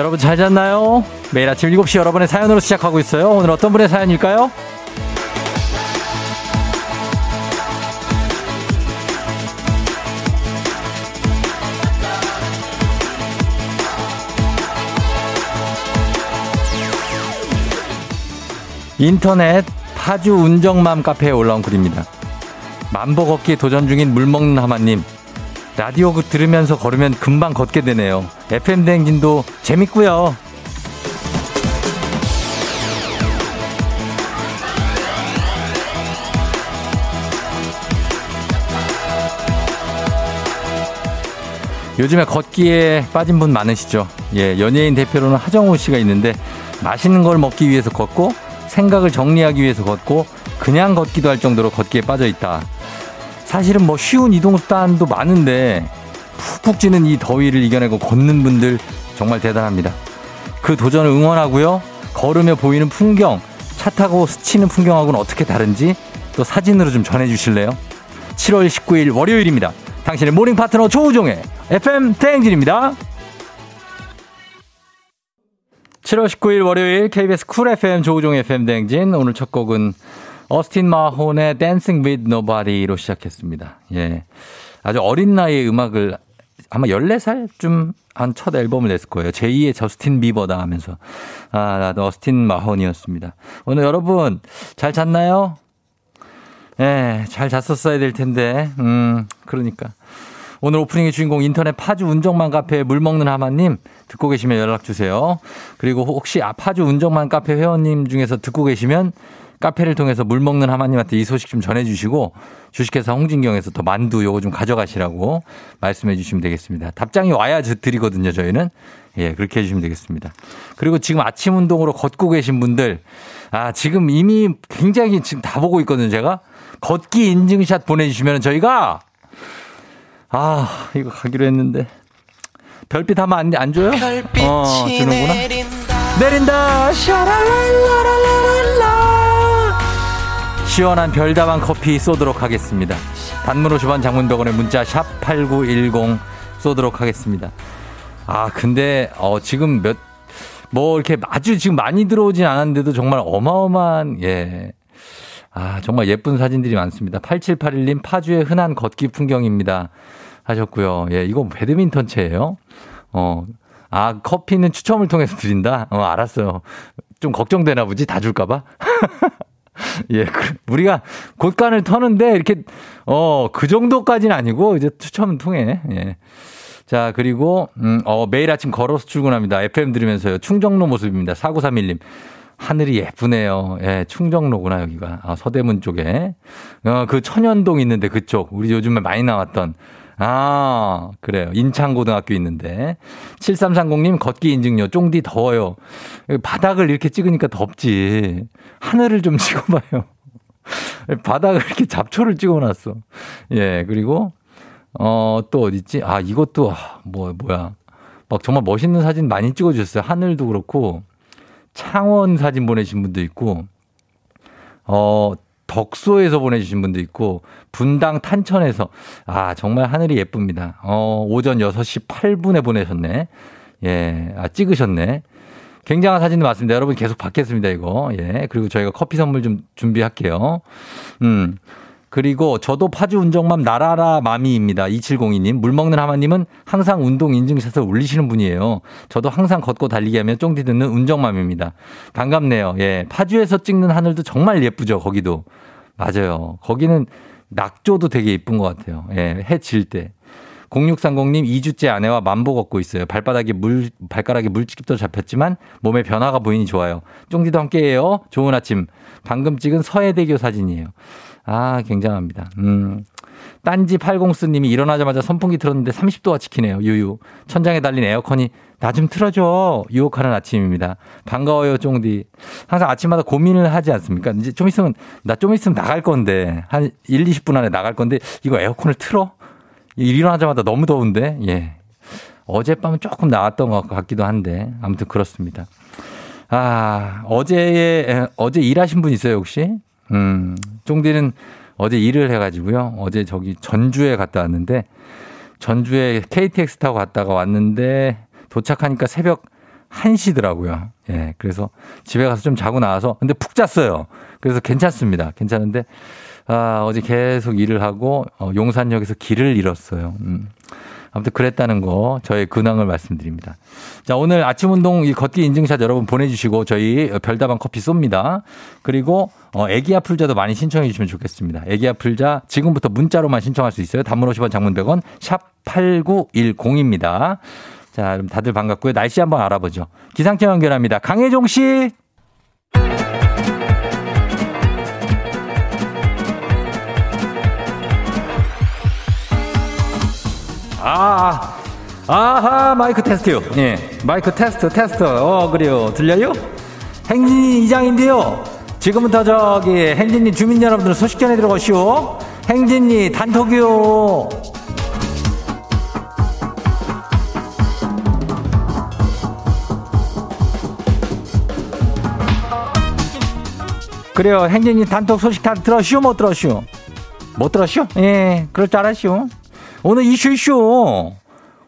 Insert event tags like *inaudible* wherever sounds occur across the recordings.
여러분 잘 잤나요? 매일 아침 7시 여러분의 사연으로 시작하고 있어요. 오늘 어떤 분의 사연일까요? 인터넷 파주 운정맘 카페에 올라온 글입니다. 만보 걷기 도전 중인 물 먹는 하마님. 라디오 들으면서 걸으면 금방 걷게 되네요. FM 대행진도 재밌고요. 요즘에 걷기에 빠진 분 많으시죠? 예, 연예인 대표로는 하정우 씨가 있는데 맛있는 걸 먹기 위해서 걷고 생각을 정리하기 위해서 걷고 그냥 걷기도 할 정도로 걷기에 빠져 있다. 사실은 뭐 쉬운 이동 수단도 많은데 푹푹 찌는 이 더위를 이겨내고 걷는 분들 정말 대단합니다. 그 도전을 응원하고요. 걸으며 보이는 풍경, 차 타고 스치는 풍경하고는 어떻게 다른지 또 사진으로 좀 전해주실래요? 7월 19일 월요일입니다. 당신의 모닝 파트너 조우종의 FM 대행진입니다. 7월 19일 월요일 KBS 쿨 FM 조우종의 FM 대행진 오늘 첫 곡은 어스틴 마혼의 Dancing with Nobody로 시작했습니다. 예. 아주 어린 나이에 음악을 아마 14살쯤 한 첫 앨범을 냈을 거예요. 제2의 저스틴 비버다 하면서. 아, 나도 어스틴 마혼이었습니다. 오늘 여러분 잘 잤나요? 예, 잘 잤었어야 될 텐데. 음, 그러니까. 오늘 오프닝의 주인공 인터넷 파주 운정만 카페 물 먹는 하마님 듣고 계시면 연락 주세요. 그리고 혹시 아, 파주 운정만 카페 회원님 중에서 듣고 계시면 카페를 통해서 물 먹는 하마님한테 이 소식 좀 전해주시고 주식회사 홍진경에서 더 만두 요거 좀 가져가시라고 말씀해 주시면 되겠습니다. 답장이 와야 드리거든요, 저희는. 예, 그렇게 해주시면 되겠습니다. 그리고 지금 아침 운동으로 걷고 계신 분들, 아, 지금 이미 굉장히 지금 다 보고 있거든요, 제가. 걷기 인증샷 보내주시면 저희가, 아, 이거 가기로 했는데. 별빛 하면 안, 안 줘요? 어, 주는구나. 내린다. 내린다. 샤랄랄랄랄라. 시원한 별다방 커피 쏘도록 하겠습니다. 단문 50원 장문병원의 문자 샵 8910 쏘도록 하겠습니다. 아, 근데, 어, 지금 몇, 뭐 이렇게 아주 지금 많이 들어오진 않았는데도 정말 어마어마한, 예. 아, 정말 예쁜 사진들이 많습니다. 8781님 파주의 흔한 걷기 풍경입니다. 하셨고요. 예, 이거 배드민턴 채예요. 어, 아, 커피는 추첨을 통해서 드린다? 어, 알았어요. 좀 걱정되나 보지? 다 줄까봐? *laughs* *laughs* 예, 그, 우리가 곳간을 터는데 이렇게, 어, 그 정도까지는 아니고 이제 추첨을 통해, 예. 자, 그리고, 음, 어, 매일 아침 걸어서 출근합니다. FM 들으면서요. 충정로 모습입니다. 4931님. 하늘이 예쁘네요. 예, 충정로구나, 여기가. 아, 서대문 쪽에. 어, 그 천연동 있는데 그쪽. 우리 요즘에 많이 나왔던. 아, 그래요. 인창고등학교 있는데. 7330님, 걷기 인증료. 쫑디 더워요. 바닥을 이렇게 찍으니까 덥지. 하늘을 좀 *laughs* 찍어봐요. 바닥을 이렇게 잡초를 찍어놨어. 예, 그리고, 어, 또 어딨지? 아, 이것도, 뭐, 뭐야. 막 정말 멋있는 사진 많이 찍어주셨어요. 하늘도 그렇고, 창원 사진 보내신 분도 있고, 어, 덕소에서 보내주신 분도 있고, 분당 탄천에서, 아, 정말 하늘이 예쁩니다. 어, 오전 6시 8분에 보내셨네. 예, 아, 찍으셨네. 굉장한 사진도 많습니다. 여러분 계속 받겠습니다, 이거. 예. 그리고 저희가 커피 선물 좀 준비할게요. 음. 그리고 저도 파주 운정맘 나라라 마미입니다. 2702님. 물 먹는 하마님은 항상 운동 인증샷을 올리시는 분이에요. 저도 항상 걷고 달리기 하면 쫑디 듣는 운정맘입니다. 반갑네요. 예. 파주에서 찍는 하늘도 정말 예쁘죠, 거기도. 맞아요. 거기는 낙조도 되게 예쁜 것 같아요. 예. 해 질 때. 0630님 2주째 아내와 만보 걷고 있어요. 발바닥에 물, 발가락에 물집도 잡혔지만 몸에 변화가 보이니 좋아요. 쫑디도 함께해요. 좋은 아침. 방금 찍은 서해대교 사진이에요. 아, 굉장합니다. 음. 딴지 80스님이 일어나자마자 선풍기 틀었는데 30도가 지키네요. 유유. 천장에 달린 에어컨이 나 좀 틀어줘. 유혹하는 아침입니다. 반가워요, 쫑디. 항상 아침마다 고민을 하지 않습니까? 이제 좀 있으면, 나 좀 있으면 나갈 건데, 한 1, 20분 안에 나갈 건데, 이거 에어컨을 틀어? 일어나자마자 너무 더운데, 예. 어젯밤은 조금 나왔던 것 같기도 한데, 아무튼 그렇습니다. 아, 어제, 어제 일하신 분 있어요, 혹시? 음, 쫑디는 어제 일을 해가지고요. 어제 저기 전주에 갔다 왔는데, 전주에 KTX 타고 갔다가 왔는데, 도착하니까 새벽 1시더라고요. 예, 그래서 집에 가서 좀 자고 나와서, 근데 푹 잤어요. 그래서 괜찮습니다. 괜찮은데, 아, 어제 계속 일을 하고, 어, 용산역에서 길을 잃었어요. 음. 아무튼 그랬다는 거 저의 근황을 말씀드립니다. 자, 오늘 아침 운동 이 걷기 인증샷 여러분 보내주시고 저희 별다방 커피 쏩니다. 그리고 어, 애기야 풀자도 많이 신청해 주시면 좋겠습니다. 애기야 풀자 지금부터 문자로만 신청할 수 있어요. 단문 50원 장문 100원 샵 8910입니다. 자, 그럼 다들 반갑고요. 날씨 한번 알아보죠. 기상청 연결합니다. 강혜종 씨. 아, 아하, 마이크 테스트요. 예, 마이크 테스트, 테스트. 어, 그래요. 들려요? 행진이 이장인데요. 지금부터 저기 행진이 주민 여러분들 소식 전해 들어가시오. 행진이 단톡이요. 그래요. 행진이 단톡 소식 다 들었슈? 못 들었슈? 못 들었슈? 예, 그럴 줄 알았슈. 오늘 이슈 이슈.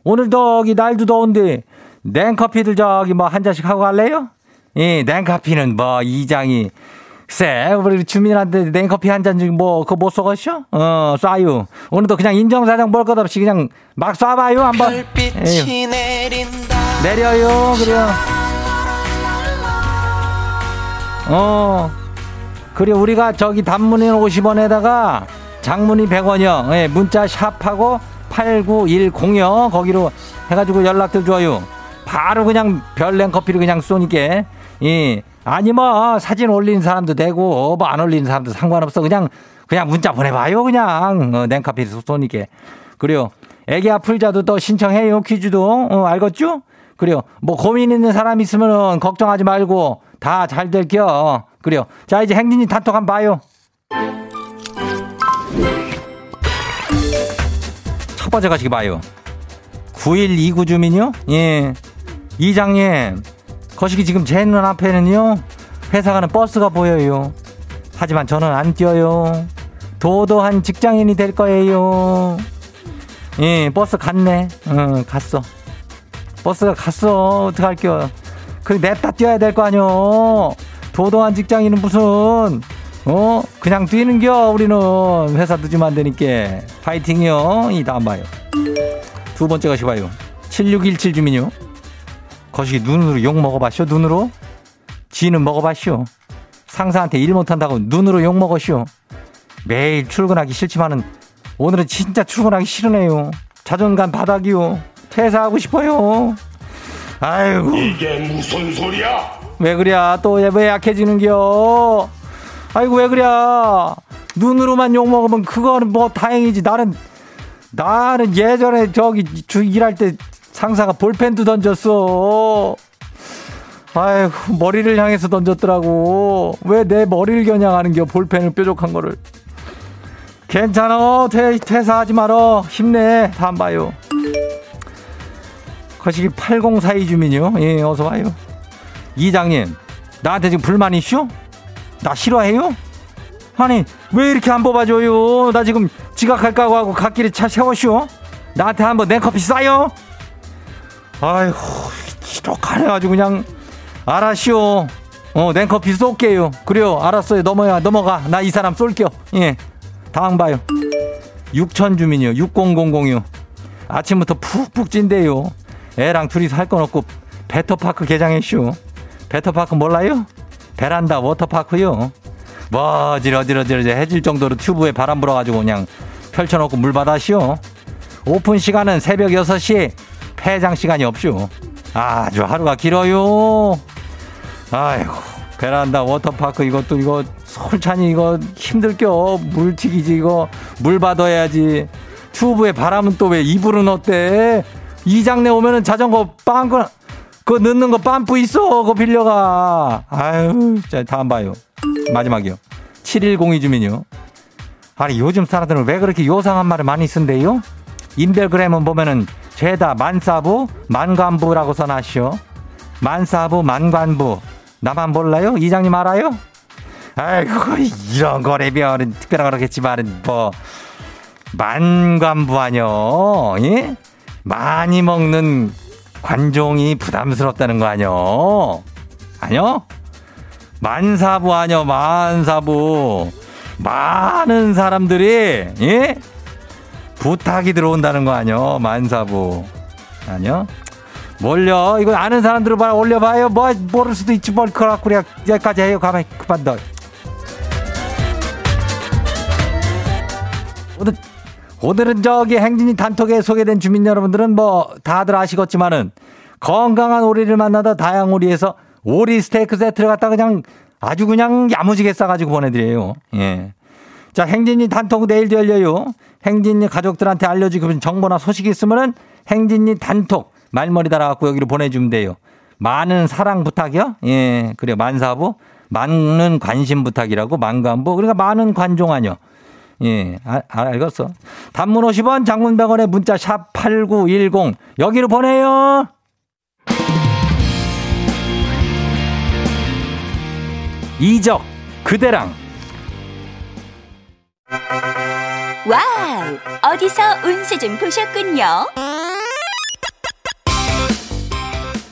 오늘 저기 날도 더운데 냉커피들 저기 뭐 한 잔씩 하고 갈래요? 예, 냉커피는 뭐 이장이 쎄 우리 주민한테 냉커피 한잔좀뭐 그거 못 쏘겠쇼? 어 쏴요. 오늘도 그냥 인정사정 볼 것 없이 그냥 막 쏴봐요 한번. 내려요 그래요. 어 그래 우리가 저기 단문이 50원에다가 장문이 100원이요. 예, 문자 샵하고 8910이요. 거기로 해가지고 연락들 줘요. 바로 그냥 별냉 커피를 그냥 쏘니까. 예. 아니 뭐 사진 올리는 사람도 되고 뭐 안 올리는 사람도 상관없어. 그냥 그냥 문자 보내봐요. 그냥 어, 냉커피 쏘니까. 그래요. 애기 아플자도 또 신청해요. 퀴즈도 어, 알겠죠? 그래요. 뭐 고민 있는 사람 있으면 걱정하지 말고 다 잘 될게요. 그래요. 자 이제 행진이 단톡 한번 봐요. 번째 가시기 봐요. 9129 주민요? 예. 이장님, 거시기 지금 제 눈앞에는요, 회사 가는 버스가 보여요. 하지만 저는 안 뛰어요. 도도한 직장인이 될 거예요. 예, 버스 갔네. 응, 갔어. 버스가 갔어. 어떡할게요. 그 냅다 뛰어야 될 거 아니요. 도도한 직장인은 무슨 어? 그냥 뛰는겨, 우리는. 회사 늦으면 안 되니까. 파이팅이요. 이 다음 봐요. 두 번째 가시 봐요. 7617 주민요. 거시기 눈으로 욕 먹어봤쇼, 눈으로? 지는 먹어봤쇼. 상사한테 일 못한다고 눈으로 욕 먹었쇼. 매일 출근하기 싫지만은 오늘은 진짜 출근하기 싫으네요. 자존감 바닥이요. 퇴사하고 싶어요. 아이고. 이게 무슨 소리야? 왜 그래? 또왜 약해지는겨? 아이고 왜 그래? 눈으로만 욕 먹으면 그거는 뭐 다행이지. 나는 나는 예전에 저기 주 일할 때 상사가 볼펜도 던졌어. 아이고 머리를 향해서 던졌더라고. 왜 내 머리를 겨냥하는겨? 볼펜을 뾰족한 거를. 괜찮아. 퇴, 퇴사하지 말어. 힘내. 다음 봐요. 거시기 8042 주민요. 예, 어서 와요. 이장님, 나한테 지금 불만 이슈? 나 싫어해요? 아니 왜 이렇게 안 뽑아줘요? 나 지금 지각할까 하고 갓길에 차 세워쇼? 나한테 한번 내 커피 싸요? 아이고 지독하네 아주 그냥 알았쇼 어 냉커피 쏠게요. 그래요. 알았어요. 넘어야 넘어가. 나 이 사람 쏠게요. 예. 다음 봐요. 6천 주민이요. 6000이요. 아침부터 푹푹 찐대요. 애랑 둘이서 할건 없고 베터파크 개장했슈 베터파크 몰라요? 베란다 워터파크요. 뭐 어지러지러지러 해질 정도로 튜브에 바람 불어가지고 그냥 펼쳐놓고 물 받았슈. 오픈 시간은 새벽 6시 폐장 시간이 없슈. 아주 하루가 길어요. 아이고 베란다 워터파크 이것도 이거 솔찬이 이거 힘들겨 물 튀기지 이거 물 받아야지 튜브에 바람은 또 왜 이불은 어때 이장내 오면은 자전거 빵꾸 그거 넣는 거 빰뿌 있어. 그거 빌려가. 아유, 자, 다음 봐요. 마지막이요. 7102 주민요. 아니, 요즘 사람들은 왜 그렇게 요상한 말을 많이 쓴대요? 인별그램은 보면은 죄다 만사부, 만관부라고 써놨쇼. 만사부, 만관부. 나만 몰라요? 이장님 알아요? 아이고, 이런 거래별은 특별한 거겠지만은, 뭐, 만관부 아뇨? 예? 많이 먹는 관종이 부담스럽다는 거 아니요? 아니요? 만사부 아니요, 만사부. 많은 사람들이, 예? 부탁이 들어온다는 거 아니요, 만사부. 아니요? 몰려. 이거 아는 사람들을 말 올려봐요. 뭐, 모를 수도 있지. 뭘, 갖고 그냥 여기까지 해요. 가만히, 그만 둬. 오늘, 오늘은 저기 행진이 단톡에 소개된 주민 여러분들은 뭐 다들 아시겠지만은 건강한 오리를 만나다 다양오리에서 오리 스테이크 세트를 갖다 그냥 아주 그냥 야무지게 싸가지고 보내드려요. 예. 자, 행진이 단톡 내일도 열려요. 행진이 가족들한테 알려주고 정보나 소식이 있으면은 행진이 단톡 말머리 달아갖고 여기로 보내주면 돼요. 많은 사랑 부탁이요? 예. 그래요. 만사부. 많은 관심 부탁이라고 만관부. 그러니까 많은 관종 아니요. 예, 아, 아 알겠어. 단문 50원, 장문 100원에 문자 샵 8910. 여기로 보내요. 이적, 그대랑. 와우! 어디서 운세 좀 보셨군요.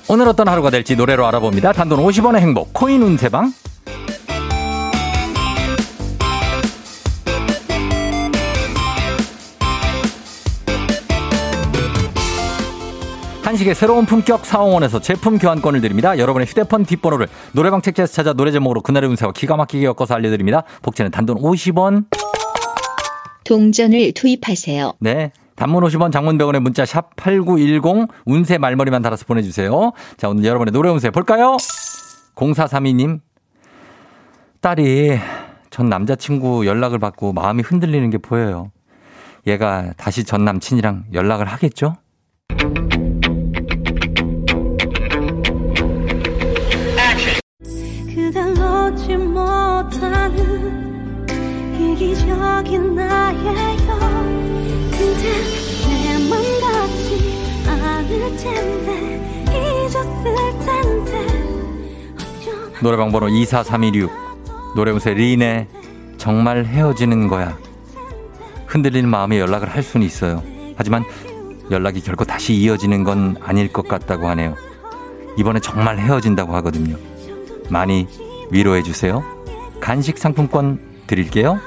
오늘 어떤 하루가 될지 노래로 알아봅니다. 단돈 50원의 행복, 코인 운세방. 한식의 새로운 품격 사홍원에서 제품 교환권을 드립니다. 여러분의 휴대폰 뒷번호를 노래방 책자에서 찾아 노래 제목으로 그날의 운세와 기가 막히게 엮어서 알려드립니다. 복제는 단돈 50원. 동전을 투입하세요. 네. 단문 50원 장문병원의 문자 샵 8910 운세 말머리만 달아서 보내주세요. 자, 오늘 여러분의 노래 운세 볼까요? 0432님. 딸이 전 남자친구 연락을 받고 마음이 흔들리는 게 보여요. 얘가 다시 전 남친이랑 연락을 하겠죠? 못하는 이기적인 나예요. 그대 내맘 같지 않을 텐데 잊었을 텐데 노래방 번호 24326 노래운세 리네 정말 헤어지는 거야. 흔들리는 마음에 연락을 할 수는 있어요. 하지만 연락이 결코 다시 이어지는 건 아닐 것 같다고 하네요. 이번에 정말 헤어진다고 하거든요. 많이 위로해 주세요 간식 상품권 드릴게요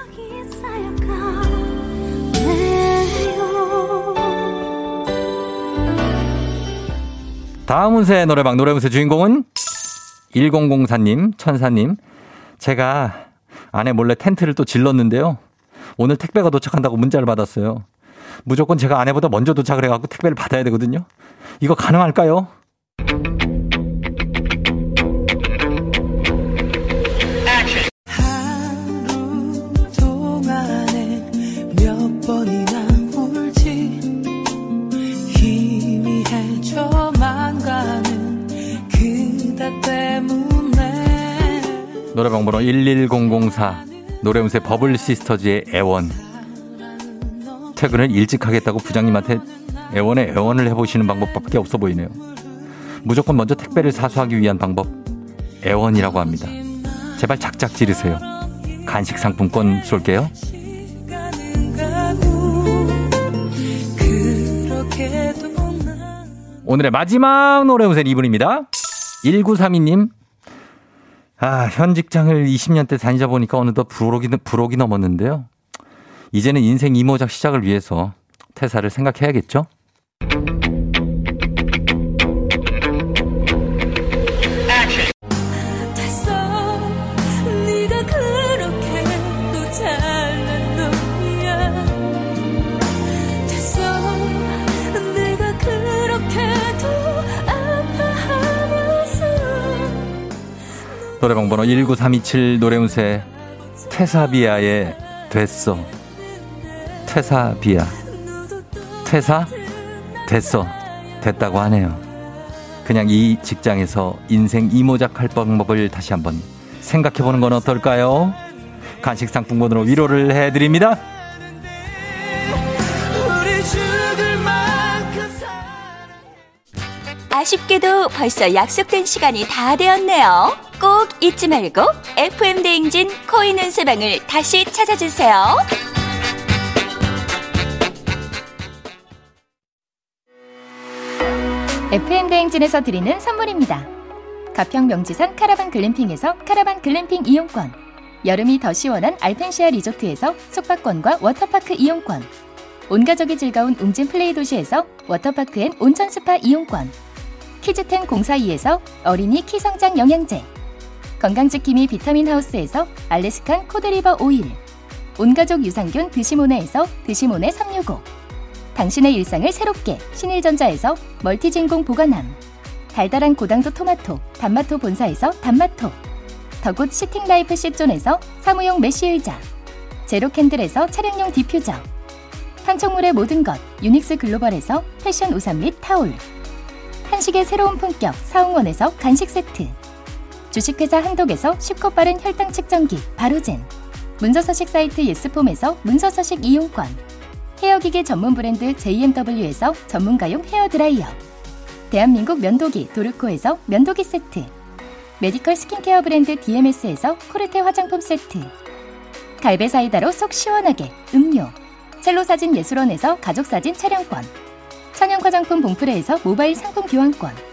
다음 운세 노래방 노래 운세 주인공은 1004님, 천사님. 제가 아내 몰래 텐트를 또 질렀는데요. 오늘 택배가 도착한다고 문자를 받았어요. 무조건 제가 아내보다 먼저 도착을 해갖고 택배를 받아야 되거든요. 이거 가능할까요? 노래방 번호 11004 노래운세 버블 시스터즈의 애원 퇴근을 일찍 하겠다고 부장님한테 애원에 애원을 해보시는 방법밖에 없어 보이네요. 무조건 먼저 택배를 사수하기 위한 방법 애원이라고 합니다. 제발 작작 지르세요. 간식 상품권 쏠게요. 오늘의 마지막 노래 우선 이분입니다. 1932님. 아, 현 직장을 20년대 다니자 보니까 어느덧 불혹이, 불혹이 넘었는데요. 이제는 인생 이모작 시작을 위해서 퇴사를 생각해야겠죠? 노래방 번호 19327 노래운세 퇴사비아의 됐어. 퇴사비아. 퇴사? 됐어. 됐다고 하네요. 그냥 이 직장에서 인생 이모작 할 방법을 다시 한번 생각해 보는 건 어떨까요? 간식 상품권으로 위로를 해드립니다. 아쉽게도 벌써 약속된 시간이 다 되었네요. 꼭 잊지 말고 FM 대행진 코인 운세방을 다시 찾아주세요. FM 대행진에서 드리는 선물입니다. 가평 명지산 카라반 글램핑에서 카라반 글램핑 이용권. 여름이 더 시원한 알펜시아 리조트에서 숙박권과 워터파크 이용권. 온 가족이 즐거운 웅진 플레이 도시에서 워터파크 and 온천 스파 이용권. 키즈텐 공사이에서 어린이 키 성장 영양제. 건강지킴이 비타민 하우스에서 알래스칸 코드리버 오일. 온가족 유산균 드시모네에서 드시모네 365. 당신의 일상을 새롭게 신일전자에서 멀티진공 보관함. 달달한 고당도 토마토 단마토 본사에서 단마토. The Good Sitting Life 시존에서 사무용 메쉬 의자. 제로캔들에서 차량용 디퓨저. 판촉물의 모든 것 유닉스 글로벌에서 패션 우산 및 타올. 한식의 새로운 품격 사홍원에서 간식 세트. 주식회사 한독에서 쉽고 빠른 혈당 측정기 바로젠. 문서서식 사이트 예스폼에서 문서서식 이용권. 헤어기계 전문 브랜드 JMW에서 전문가용 헤어드라이어. 대한민국 면도기 도르코에서 면도기 세트. 메디컬 스킨케어 브랜드 DMS에서 코르테 화장품 세트. 갈베 사이다로 속 시원하게 음료. 첼로 사진 예술원에서 가족 사진 촬영권. 천연 화장품 봉프레에서 모바일 상품 교환권.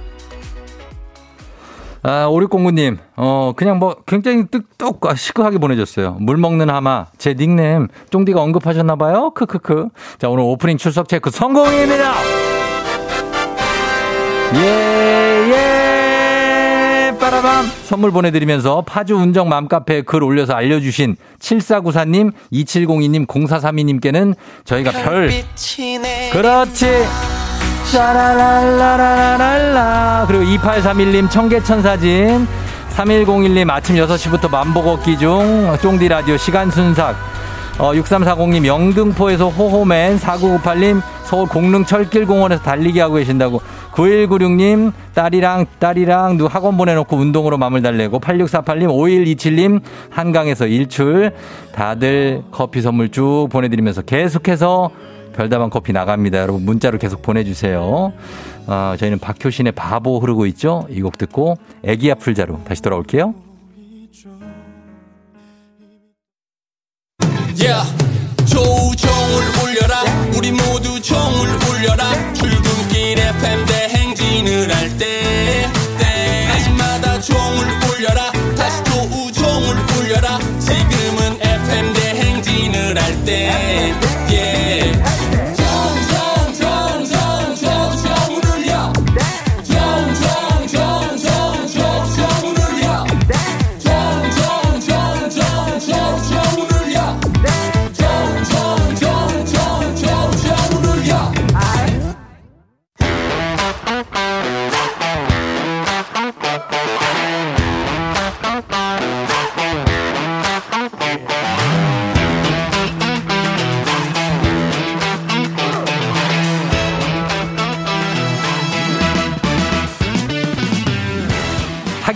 아, 5609님, 어, 그냥 뭐 굉장히 뜻똑 시크하게 보내줬어요. 물 먹는 하마, 제 닉네임, 쫑디가 언급하셨나봐요? 크크크. 자, 오늘 오프닝 출석 체크 성공입니다! 예, 예, 빠라밤! 선물 보내드리면서 파주 운정 맘카페에 글 올려서 알려주신 7494님, 2702님, 0432님께는 저희가 별, 그렇지! 샤라랄라라랄라. 그리고 2831님 청계천 사진. 3101님 아침 6시부터 만보 걷기 중. 쫑디 라디오 시간 순삭. 어, 6340님 영등포에서 호호맨. 4998님 서울 공릉 철길공원에서 달리기 하고 계신다고. 9196님 딸이랑 딸이랑 누 학원 보내놓고 운동으로 마음을 달래고 8648님 5127님 한강에서 일출 다들 커피 선물 쭉 보내드리면서 계속해서 별다방 커피 나갑니다. 여러분 문자로 계속 보내주세요. 어, 저희는 박효신의 바보 흐르고 있죠. 이 곡 듣고 애기야 풀자로 다시 돌아올게요. Yeah. 조우종을 울려라 우리 모두 종을 울려라 출근길 FM 대행진을 할 때 때마다 종을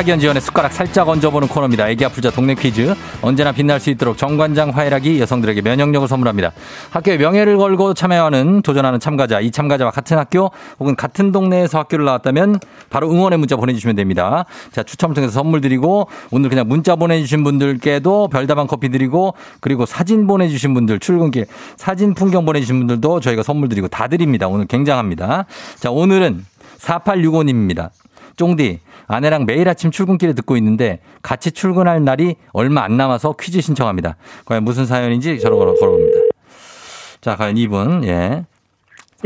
학연 지원의 숟가락 살짝 얹어보는 코너입니다. 애기 아플자 동네 퀴즈. 언제나 빛날 수 있도록 정관장 화이락이 여성들에게 면역력을 선물합니다. 학교의 명예를 걸고 참여하는 도전하는 참가자, 이 참가자와 같은 학교 혹은 같은 동네에서 학교를 나왔다면 바로 응원의 문자 보내주시면 됩니다. 자, 추첨 통해서 선물 드리고 오늘 그냥 문자 보내주신 분들께도 별다방 커피 드리고 그리고 사진 보내주신 분들 출근길 사진 풍경 보내주신 분들도 저희가 선물 드리고 다 드립니다. 오늘 굉장합니다. 자, 오늘은 4865님입니다. 쫑디, 아내랑 매일 아침 출근길에 듣고 있는데 같이 출근할 날이 얼마 안 남아서 퀴즈 신청합니다. 과연 무슨 사연인지 저로 걸어, 걸어봅니다. 자, 과연 이분, 예.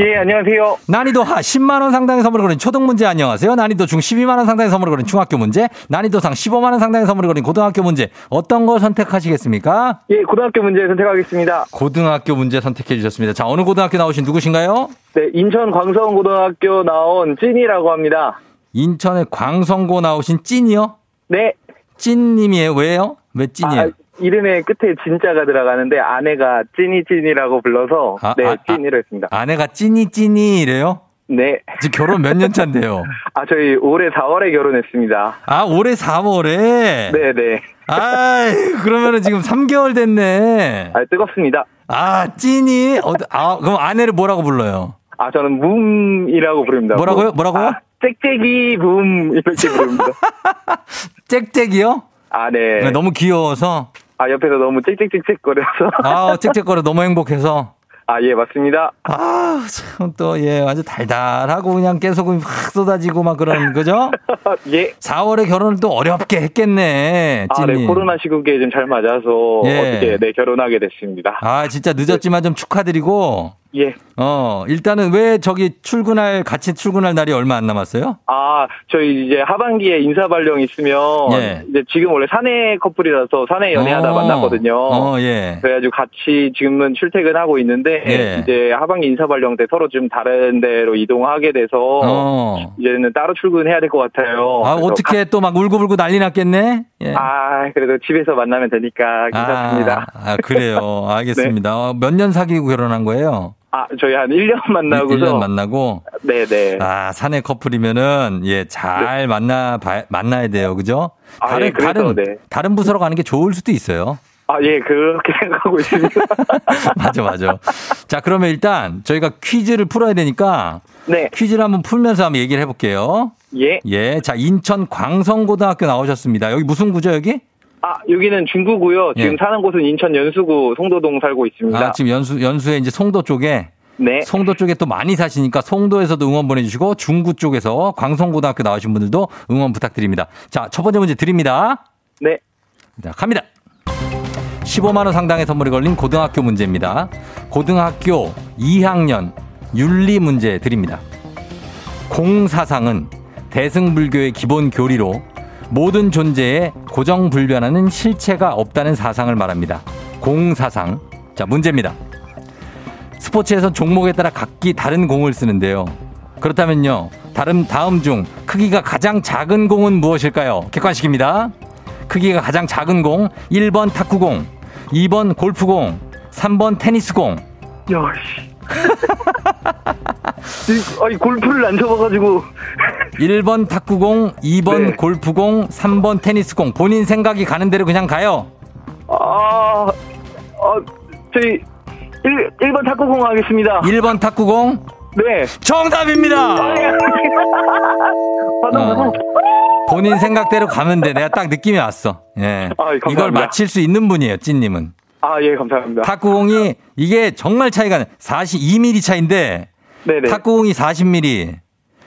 예, 안녕하세요. 난이도 하 10만 원 상당의 선물을 거린 초등 문제 안녕하세요. 난이도 중 12만 원 상당의 선물을 거린 중학교 문제, 난이도 상 15만 원 상당의 선물을 거린 고등학교 문제. 어떤 걸 선택하시겠습니까? 예, 고등학교 문제 선택하겠습니다. 고등학교 문제 선택해 주셨습니다. 자, 어느 고등학교 나오신 누구신가요? 네, 인천 광성고등학교 나온 찐이라고 합니다. 인천의 광성고 나오신 찐이요? 네. 찐님이에요. 왜요? 왜 찐이에요? 아, 이름에 끝에 진짜가 들어가는데 아내가 찐이 찐이라고 불러서 아, 네, 아, 아. 찐이로 했습니다. 아내가 찐이 찐이 이래요? 네. 지금 결혼 몇 년 차인데요? *laughs* 아, 저희 올해 4월에 결혼했습니다. 아, 올해 4월에? 네, 네. 아, 그러면은 지금 3개월 됐네. 아, 뜨겁습니다. 아, 찐이? 어, 아, 그럼 아내를 뭐라고 불러요? 아, 저는 붐이라고 부릅니다. 뭐라고요? 붐. 뭐라고요? 아, 짹짹이 붐 이렇게 부릅니다. *laughs* 짹짹이요? 아, 네. 너무 귀여워서. 아, 옆에서 너무 짹짹짹짹 거려서. 아, 짹짹거려 너무 행복해서. 아, 예, 맞습니다. 아, 참 또, 예, 아주 달달하고 그냥 깨소금이 확 쏟아지고 막 그런, 그죠? *laughs* 예. 4월에 결혼을 또 어렵게 했겠네, 아, 찐이. 네, 코로나 시국에 좀 잘 맞아서 예. 어떻게 네, 결혼하게 됐습니다. 아, 진짜 늦었지만 좀 축하드리고, 예. 어, 일단은 왜 저기 출근할, 같이 출근할 날이 얼마 안 남았어요? 아, 저희 이제 하반기에 인사발령 있으면 예. 이제 지금 원래 사내 커플이라서 사내 연애하다 어, 만났거든요. 어, 예. 그래가지고 같이 지금은 출퇴근하고 있는데 예. 이제 하반기 인사발령 때 서로 좀 다른 데로 이동하게 돼서 어. 이제는 따로 출근해야 될 것 같아요. 아, 어떻게 또 막 울고불고 난리 났겠네? 예. 가- 아, 그래도 집에서 만나면 되니까 괜찮습니다. 아, 아, 그래요. *laughs* 알겠습니다. 어, 몇년 사귀고 결혼한 거예요? 아, 저희 한 1년 *laughs* 만나고서 1년 만나고. 네네. 아, 사내 커플이면은, 예, 잘 만나, 봐, 만나야 돼요. 그죠? 아, 다른, 예, 그래서, 다른, 네. 다른 부서로 가는 게 좋을 수도 있어요. 아, 예, 그렇게 *laughs* 생각하고 있습니다. *laughs* 맞아, 맞아. 자, 그러면 일단 저희가 퀴즈를 풀어야 되니까 네. 퀴즈를 한번 풀면서 한번 얘기를 해볼게요. 예. 예. 자, 인천 광성고등학교 나오셨습니다. 여기 무슨 구죠, 여기? 아, 여기는 중구고요. 지금 예. 사는 곳은 인천 연수구 송도동 살고 있습니다. 아, 지금 연수, 연수에 이제 송도 쪽에 네. 송도 쪽에 또 많이 사시니까 송도에서도 응원 보내주시고 중구 쪽에서 광성고등학교 나오신 분들도 응원 부탁드립니다. 자, 첫 번째 문제 드립니다. 네. 자, 갑니다. 15만원 상당의 선물이 걸린 고등학교 문제입니다. 고등학교 2학년 윤리 문제 드립니다. 공사상은 대승불교의 기본 교리로 모든 존재에 고정불변하는 실체가 없다는 사상을 말합니다. 공사상. 자, 문제입니다. 스포츠에서 종목에 따라 각기 다른 공을 쓰는데요. 그렇다면요. 다른 다음 중 크기가 가장 작은 공은 무엇일까요? 객관식입니다. 크기가 가장 작은 공 1번 탁구공, 2번 골프공, 3번 테니스공. 야, 씨. 이- 아니, 골프를 안 쳐봐가지고. 1번 탁구공, 2번 네. 골프공, 3번 테니스공. 본인 생각이 가는 대로 그냥 가요. 아, 아, 저희, 1, 1번 탁구공 하겠습니다. 1번 탁구공. 네. 정답입니다. *laughs* 받아, 어. 받아. 본인 생각대로 가면 돼. 내가 딱 느낌이 왔어. 예. 아, 감사합니다. 이걸 맞힐 수 있는 분이에요, 찐님은. 아, 예, 감사합니다. 탁구공이 이게 정말 차이가 나. 42mm 차인데 네네. 탁구공이 40mm,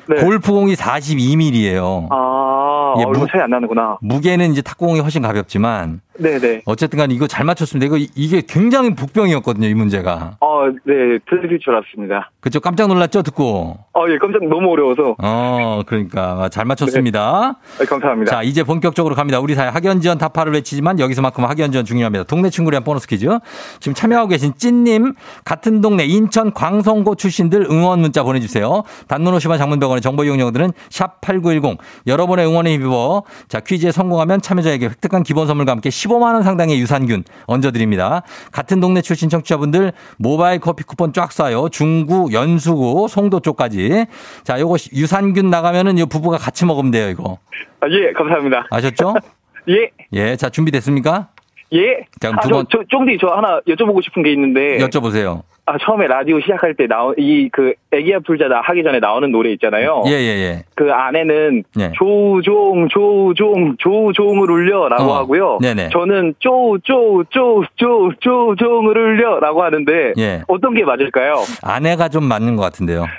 네. 골프공이 42mm예요. 아, 예, 무- 차이 안 나는구나. 무게는 이제 탁구공이 훨씬 가볍지만 네네. 어쨌든 간에 이거 잘 맞췄습니다. 이거 이- 이게 굉장히 복병이었거든요, 이 문제가. 어, 네, 틀릴 줄 알았습니다. 그쪽 깜짝 놀랐죠, 듣고. 어, 예, 깜짝 너무 어려워서. 어, 그러니까 잘 맞췄습니다. 네, 감사합니다. 자, 이제 본격적으로 갑니다. 우리 사회 학연 지원 타파를 외치지만 여기서만큼 학연 지원 중요합니다. 동네 친구를 위한 보너스 퀴즈. 지금 참여하고 계신 찐님, 같은 동네 인천 광성고 출신들 응원 문자 보내주세요. 단문 50원 장문병원의 정보 이용료들은 샵8910. 여러분의 응원에 힘입어 자, 퀴즈에 성공하면 참여자에게 획득한 기본 선물과 함께 15만원 상당의 유산균 얹어드립니다. 같은 동네 출신 청취자분들 모바일 커피 쿠폰 쫙 쏴요. 중구, 연수구, 송도 쪽까지. 자, 요거 유산균 나가면은 이 부부가 같이 먹으면 돼요, 이거. 아, 예, 감사합니다. 아셨죠? *laughs* 예, 예, 자, 준비됐습니까? 예. 자, 그럼 아, 두 번- 저, 쫑디, 저 하나 여쭤보고 싶은 게 있는데. 여쭤보세요. 아, 처음에 라디오 시작할 때 나오, 이, 그, 애기야 풀자 나 하기 전에 나오는 노래 있잖아요. 예, 예, 예. 그 안에는 예. 조종, 조종, 조종을 울려 라고 어, 하고요. 네네. 저는 쪼, 쪼, 쪼, 쪼, 조종을 울려 라고 하는데. 예. 어떤 게 맞을까요? 아내가 좀 맞는 것 같은데요. *laughs*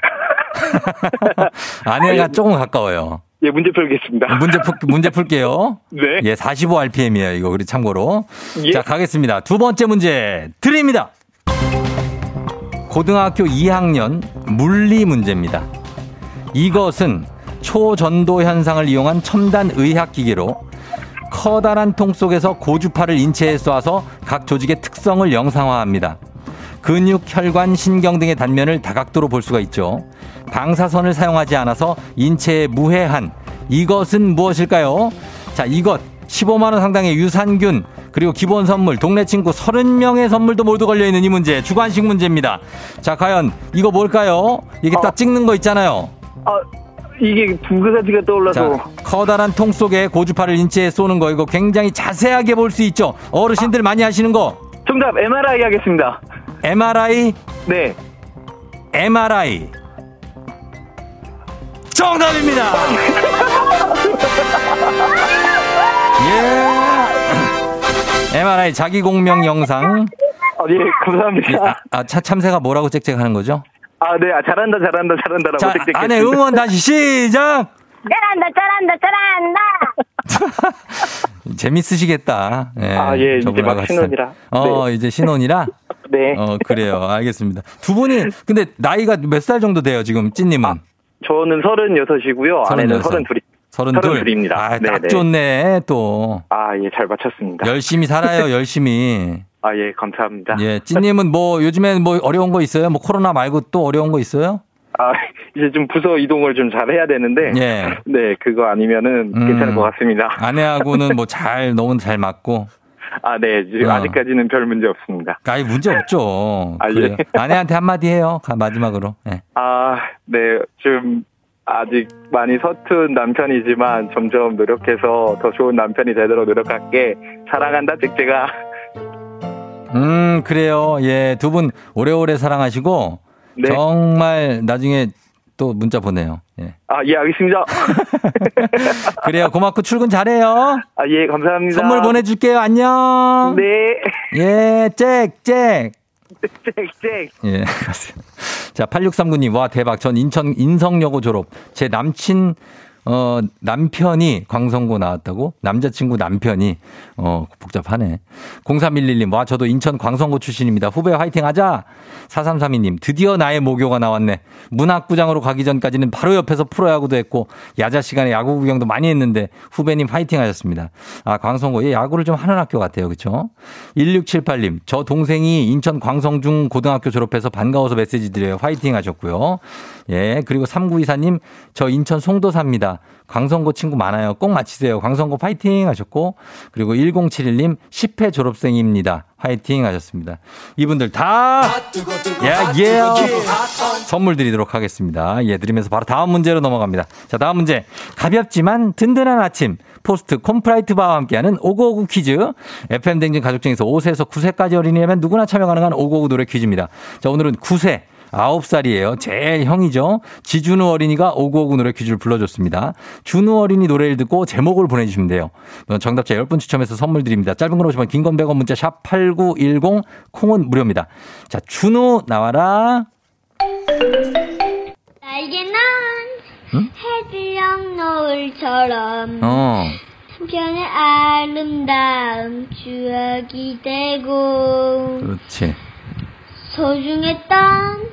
*laughs* 아내가 조금 가까워요. 예, 문제 풀겠습니다. 문제 풀, 문제 풀게요. *laughs* 네. 예, 45rpm이에요, 이거. 우리 참고로. 예. 자, 가겠습니다. 두 번째 문제 드립니다. 고등학교 2학년 물리 문제입니다. 이것은 초전도 현상을 이용한 첨단 의학 기계로 커다란 통 속에서 고주파를 인체에 쏴서 각 조직의 특성을 영상화합니다. 근육, 혈관, 신경 등의 단면을 다각도로 볼 수가 있죠. 방사선을 사용하지 않아서 인체에 무해한 이것은 무엇일까요? 자, 이것 15만 원 상당의 유산균 그리고 기본 선물 동네 친구 30명의 선물도 모두 걸려 있는 이 문제 주관식 문제입니다. 자, 과연 이거 뭘까요? 이게 딱 찍는 거 있잖아요. 아, 이게 두 가지가 떠올라서. 자, 커다란 통 속에 고주파를 인체에 쏘는 거 이거 굉장히 자세하게 볼 수 있죠. 어르신들 많이 하시는 거. 정답, MRI 하겠습니다. MRI, 네. MRI. 정답입니다. 예. MRI 자기 공명 영상. 아, 예, 감사합니다. 아, 차 참새가 뭐라고 짹짹하는 거죠? 아, 네, 아, 잘한다, 잘한다, 잘한다라고 자, 땡땡 안에. 응원 다시 시작. 잘한다, 잘한다, 잘한다. *laughs* 재밌으시겠다. 예, 아, 예, 이제 막 신혼이라. 어, 이제 신혼이라? *laughs* 네. 어, 그래요. 알겠습니다. 두 분이, 근데 나이가 몇 살 정도 돼요, 지금, 찐님은? 저는 36이고요. 아내는 36. 32. 서른둘. 서른둘입니다. 아, 딱 네네. 좋네, 또. 아, 예, 잘 맞췄습니다. 열심히 살아요, *laughs* 열심히. 아, 예, 감사합니다. 예, 찐님은 뭐, 요즘엔 뭐 어려운 거 있어요? 뭐 코로나 말고 또 어려운 거 있어요? 아, 이제 좀 부서 이동을 좀 잘 해야 되는데. 예. *laughs* 네, 그거 아니면은 음. 괜찮을 것 같습니다. 아내하고는 뭐 잘, 너무 잘 맞고. 아, 네, 지금 어. 아직까지는 별 문제 없습니다. 아이, 문제 없죠. 아, 예. 그래요. 아내한테 한마디 해요, 가- 마지막으로. 예. 아, 네, 좀 아직 많이 서툰 남편이지만 점점 노력해서 더 좋은 남편이 되도록 노력할게. 사랑한다, 잭잭아. 음, 그래요. 예, 두 분 오래오래 사랑하시고. 네. 정말 나중에 또 문자 보내요. 예. 아, 예, 알겠습니다. *laughs* 그래요. 고맙고 출근 잘해요. 아, 예, 감사합니다. 선물 보내줄게요. 안녕. 네. 예, 잭, 잭. 잭잭. 예, 그렇습니다. 자, 8639님, 와, 대박. 전 인천 인성여고 졸업. 제 남친, 어, 남편이 광성고 나왔다고? 남자친구 남편이, 어, 복잡하네. 0311님, 와, 저도 인천 광성고 출신입니다. 후배 화이팅 하자! 4332님, 드디어 나의 모교가 나왔네. 문학부장으로 가기 전까지는 바로 옆에서 프로야구도 했고, 야자 시간에 야구 구경도 많이 했는데, 후배님 화이팅 하셨습니다. 아, 광성고, 예, 야구를 좀 하는 학교 같아요. 그쵸? 1678님, 저 동생이 인천 광성중 고등학교 졸업해서 반가워서 메시지 드려요. 화이팅 하셨고요. 예, 그리고 3924님, 저 인천 송도사입니다. 광성고 친구 많아요. 꼭 맞히세요. 광성고 파이팅 하셨고, 그리고 1071님, 10회 졸업생입니다. 화이팅 하셨습니다. 이분들 다, 예, 예. 선물 드리도록 하겠습니다. 예, 드리면서 바로 다음 문제로 넘어갑니다. 자, 다음 문제. 가볍지만 든든한 아침. 포스트 콘푸라이트 바와 함께하는 오구오구 퀴즈. FM 댕진 가족 중에서 5세에서 9세까지 어린이라면 누구나 참여 가능한 오구오구 노래 퀴즈입니다. 자, 오늘은 9세. 아홉 살이에요. 제일 형이죠. 지준우 어린이가 오구오구 노래 퀴즈를 불러줬습니다. 준우 어린이 노래를 듣고 제목을 보내주시면 돼요. 정답자 10분 추첨해서 선물 드립니다. 짧은 걸 오시면 긴건 100원 문자 샵 8910 콩은 무료입니다. 자, 준우 나와라. 날개는 응? 해질녘 노을처럼 어. 한편의 아름다운 추억이 되고 그렇지. 소중했던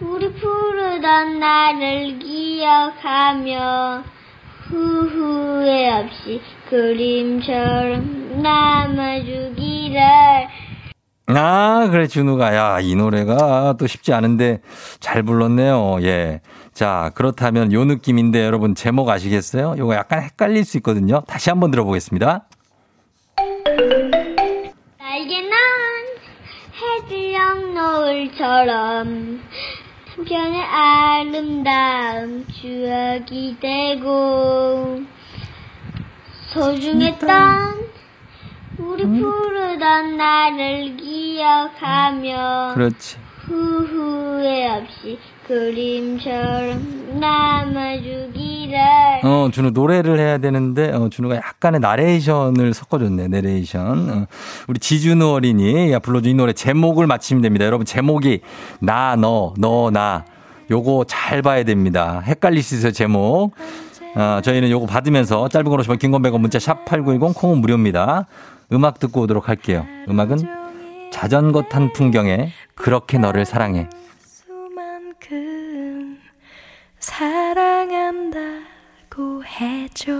우리 푸르던 나를 기억하며 후후회 없이 그림처럼 남아주기를 아, 그래, 준우가. 야, 이 노래가 또 쉽지 않은데 잘 불렀네요. 예. 자, 그렇다면 요 느낌인데 여러분 제목 아시겠어요? 요거 약간 헷갈릴 수 있거든요. 다시 한번 들어보겠습니다. 해질녘 노을처럼 한편의 아름다운 추억이 되고 소중했던 우리 푸르던 나를 기억하며 그렇지. 후후회 없이 그림처럼 남아주기 를 어, 준우 노래를 해야 되는데, 어, 준우가 약간의 나레이션을 섞어줬네, 내레이션. 어, 우리 지준우 어린이, 야, 불러준 이 노래 제목을 맞히면 됩니다. 여러분, 제목이 나, 너, 너, 나. 요거 잘 봐야 됩니다. 헷갈릴 수 있어요, 제목. 어, 저희는 요거 받으면서 짧은 걸 오시면 긴건 100원 문자 샵 8910 콩은 무료입니다. 음악 듣고 오도록 할게요. 음악은 자전거 탄 풍경에 그렇게 너를 사랑해. 사랑한다고 해줘.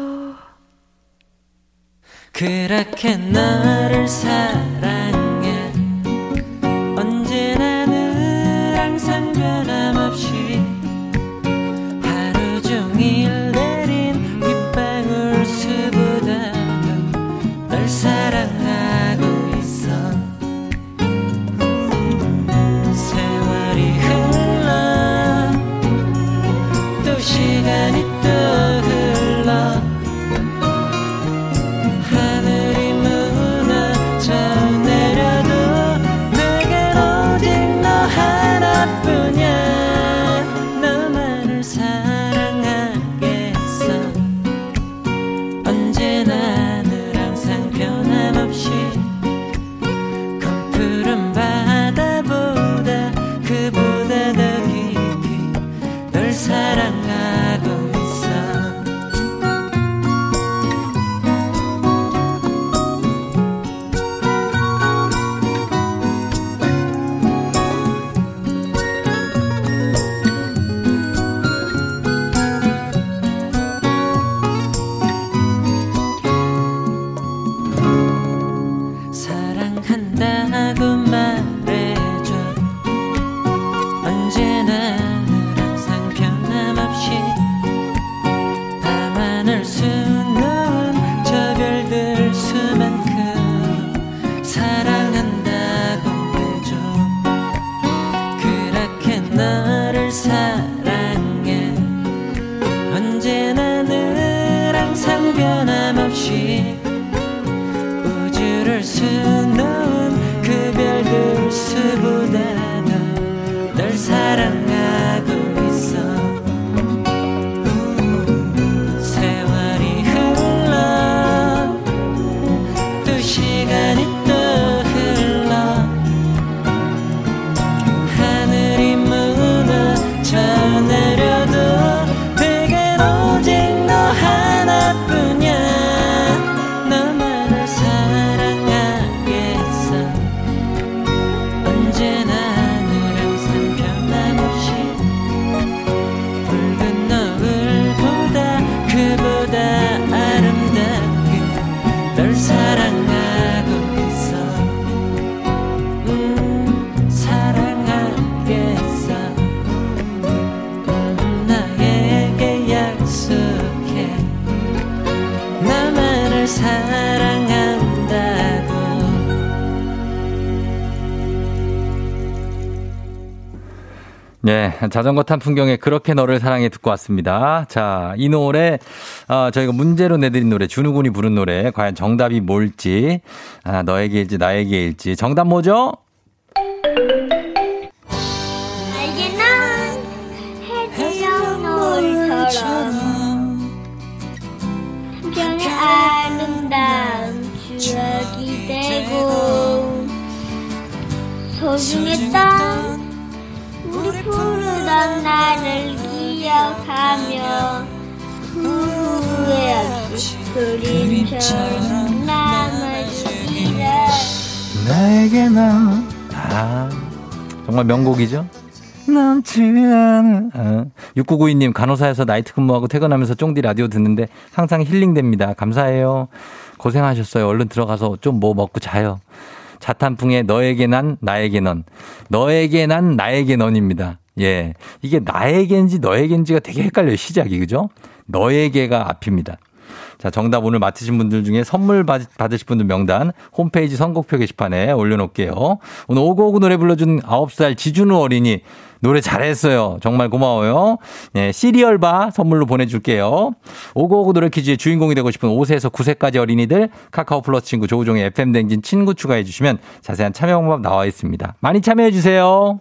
그렇게 너를 사랑 *laughs* 자전거 탄 풍경에 그렇게 너를 사랑해 듣고 왔습니다. 자, 이 노래, 어, 저희가 문제로 내드린 노래, 준우군이 부른 노래, 과연 정답이 뭘지, 아, 너에게일지 나에게일지, 정답 뭐죠? 아름다운 추억이 되고 소중했던 푸르던 나를 기억하며 후회 없이 그림처럼 남아주기를 나에게 너. 아, 정말 명곡이죠? 남지 않은. 어. 6992님, 간호사에서 나이트 근무하고 퇴근하면서 쫑디 라디오 듣는데 항상 힐링됩니다. 감사해요. 고생하셨어요. 얼른 들어가서 좀 뭐 먹고 자요. 자탄풍의 너에게 난, 나에게 넌. 너에게 난, 나에게 넌입니다. 예. 이게 나에겐지 너에겐지가 되게 헷갈려요. 시작이. 그죠? 너에게가 앞입니다. 자, 정답 오늘 맞히신 분들 중에 선물 받, 받으실 분들 명단 홈페이지 선곡표 게시판에 올려놓을게요. 오늘 오고오고 노래 불러준 9살 지준우 어린이 노래 잘했어요. 정말 고마워요. 예, 시리얼바 선물로 보내줄게요. 오고오고 노래 퀴즈의 주인공이 되고 싶은 5세에서 9세까지 어린이들 카카오 플러스 친구 조우종의 FM 댕진 친구 추가해 주시면 자세한 참여 방법 나와 있습니다. 많이 참여해 주세요.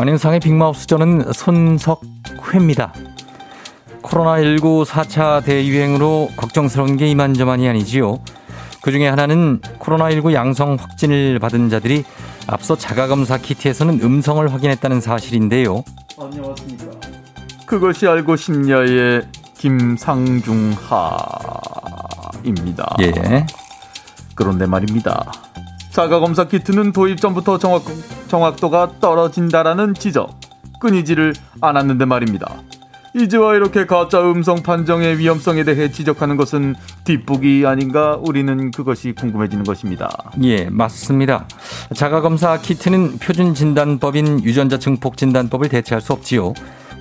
안윤상의 빅마우스 저는 손석회입니다. 코로나19 4차 대유행으로 걱정스러운 게 이만저만이 아니지요. 그 중에 하나는 코로나19 양성 확진을 받은 자들이 앞서 자가검사 키트에서는 음성을 확인했다는 사실인데요. 안녕하십니까. 그것이 알고 싶냐의 김상중하입니다. 예. 그런데 말입니다. 자가검사 키트는 도입 전부터 정확, 정확도가 떨어진다라는 지적, 끊이지를 않았는데 말입니다. 이제와 이렇게 가짜 음성 판정의 위험성에 대해 지적하는 것은 뒷북이 아닌가 우리는 그것이 궁금해지는 것입니다. 예, 맞습니다. 자가검사 키트는 표준 진단법인 유전자 증폭 진단법을 대체할 수 없지요.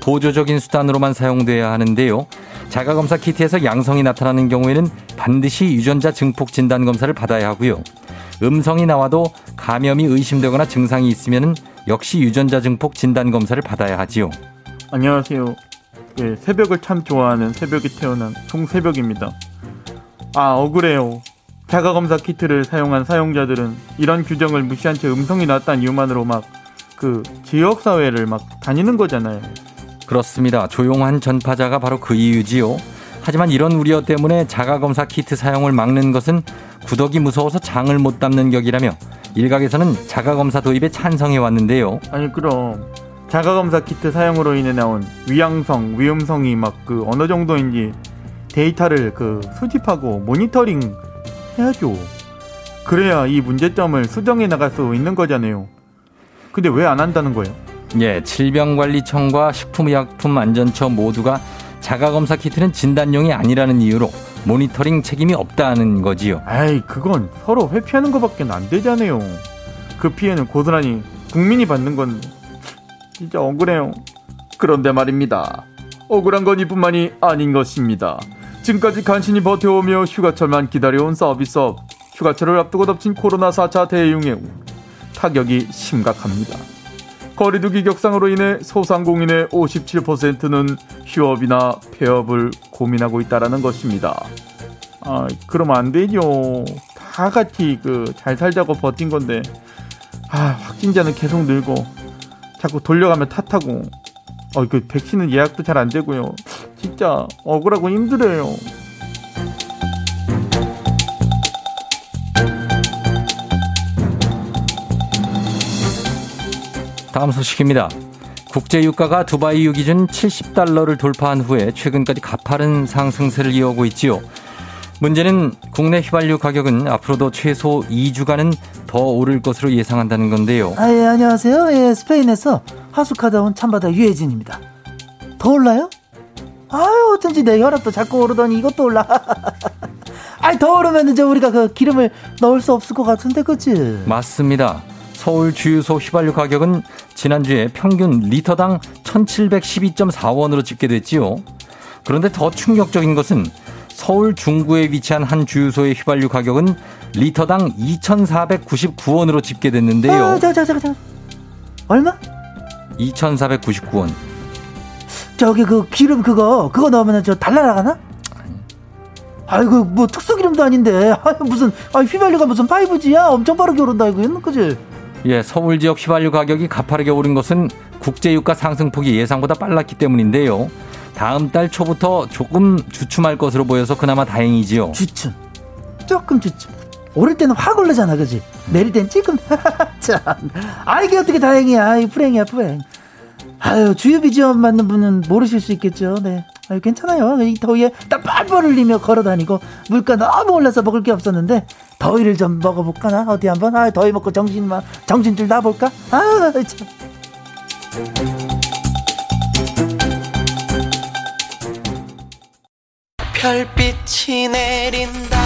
보조적인 수단으로만 사용돼야 하는데요. 자가검사 키트에서 양성이 나타나는 경우에는 반드시 유전자 증폭 진단 검사를 받아야 하고요. 음성이 나와도 감염이 의심되거나 증상이 있으면 역시 유전자 증폭 진단 검사를 받아야 하지요. 안녕하세요. 예, 새벽을 참 좋아하는 새벽이 태어난 송새벽입니다. 아, 억울해요. 자가 검사 키트를 사용한 사용자들은 이런 규정을 무시한 채 음성이 났다는 이유만으로 막 그 지역 사회를 막 다니는 거잖아요. 그렇습니다. 조용한 전파자가 바로 그 이유지요. 하지만 이런 우려 때문에 자가검사 키트 사용을 막는 것은 구덕이 무서워서 장을 못 담는 격이라며 일각에서는 자가검사 도입에 찬성해 왔는데요. 아니, 그럼. 자가검사 키트 사용으로 인해 나온 위양성, 위음성이 막 그 어느 정도인지 데이터를 그 수집하고 모니터링 해야죠. 그래야 이 문제점을 수정해 나갈 수 있는 거잖아요. 근데 왜 안 한다는 거예요? 예, 질병관리청과 식품의약품안전처 모두가 자가검사 키트는 진단용이 아니라는 이유로 모니터링 책임이 없다는 거지요. 아이, 그건 서로 회피하는 것밖에 안 되잖아요. 그 피해는 고스란히 국민이 받는 건 진짜 억울해요. 그런데 말입니다. 억울한 건 이뿐만이 아닌 것입니다. 지금까지 간신히 버텨오며 휴가철만 기다려온 서비스업. 휴가철을 앞두고 덮친 코로나 4차 대유행 타격이 심각합니다. 거리두기 격상으로 인해 소상공인의 57%는 휴업이나 폐업을 고민하고 있다라는 것입니다. 아, 그러면 안 되죠. 다 같이 그 잘 살자고 버틴 건데, 아, 확진자는 계속 늘고, 자꾸 돌려가면 탓하고, 어, 그 백신은 예약도 잘 안 되고요. 진짜 억울하고 힘들어요. 다음 소식입니다. 국제 유가가 두바이 유 기준 70달러를 돌파한 후에 최근까지 가파른 상승세를 이어오고 있지요. 문제는 국내 휘발유 가격은 앞으로도 최소 2주간은 더 오를 것으로 예상한다는 건데요. 아, 예, 안녕하세요. 예, 스페인에서 하숙하다 온 참바다 유혜진입니다. 더 올라요? 아유, 어쩐지 내 혈압도 자꾸 오르더니 이것도 올라. *laughs* 아이, 더 오르면 이제 우리가 그 기름을 넣을 수 없을 것 같은데, 그치? 맞습니다. 서울 주유소 휘발유 가격은 지난주에 평균 리터당 1712.4원으로 집계됐지요. 그런데 더 충격적인 것은 서울 중구에 위치한 한 주유소의 휘발유 가격은 리터당 2,499원으로 집계됐는데요. 아, 자, 자, 자, 자. 얼마? 2,499원. 저기 그 기름 그거 그거 넣으면 저 달라나가나? 아이고 뭐 특수 기름도 아닌데 아 무슨 아 휘발유가 무슨 5G야 엄청 빠르게 오른다 이거 그지? 예, 서울 지역 휘발유 가격이 가파르게 오른 것은 국제 유가 상승폭이 예상보다 빨랐기 때문인데요. 다음 달 초부터 조금 주춤할 것으로 보여서 그나마 다행이지요. 주춤. 조금 주춤. 오를 때는 확 오르잖아, 그지? 내릴 땐 찔끔. *laughs* 참. 아, 이게 어떻게 다행이야. 이 불행이야, 불행. 아유, 주유비 지원 받는 분은 모르실 수 있겠죠. 네. 아유, 괜찮아요. 이 더위에 딱 뻘뻘 흘리며 걸어 다니고 물가 너무 올라서 먹을 게 없었는데 더위를 좀 먹어볼까 나? 어디 한번? 아, 더위 먹고 정신만, 정신줄 놔볼까? 아, 참. 별빛이 내린다.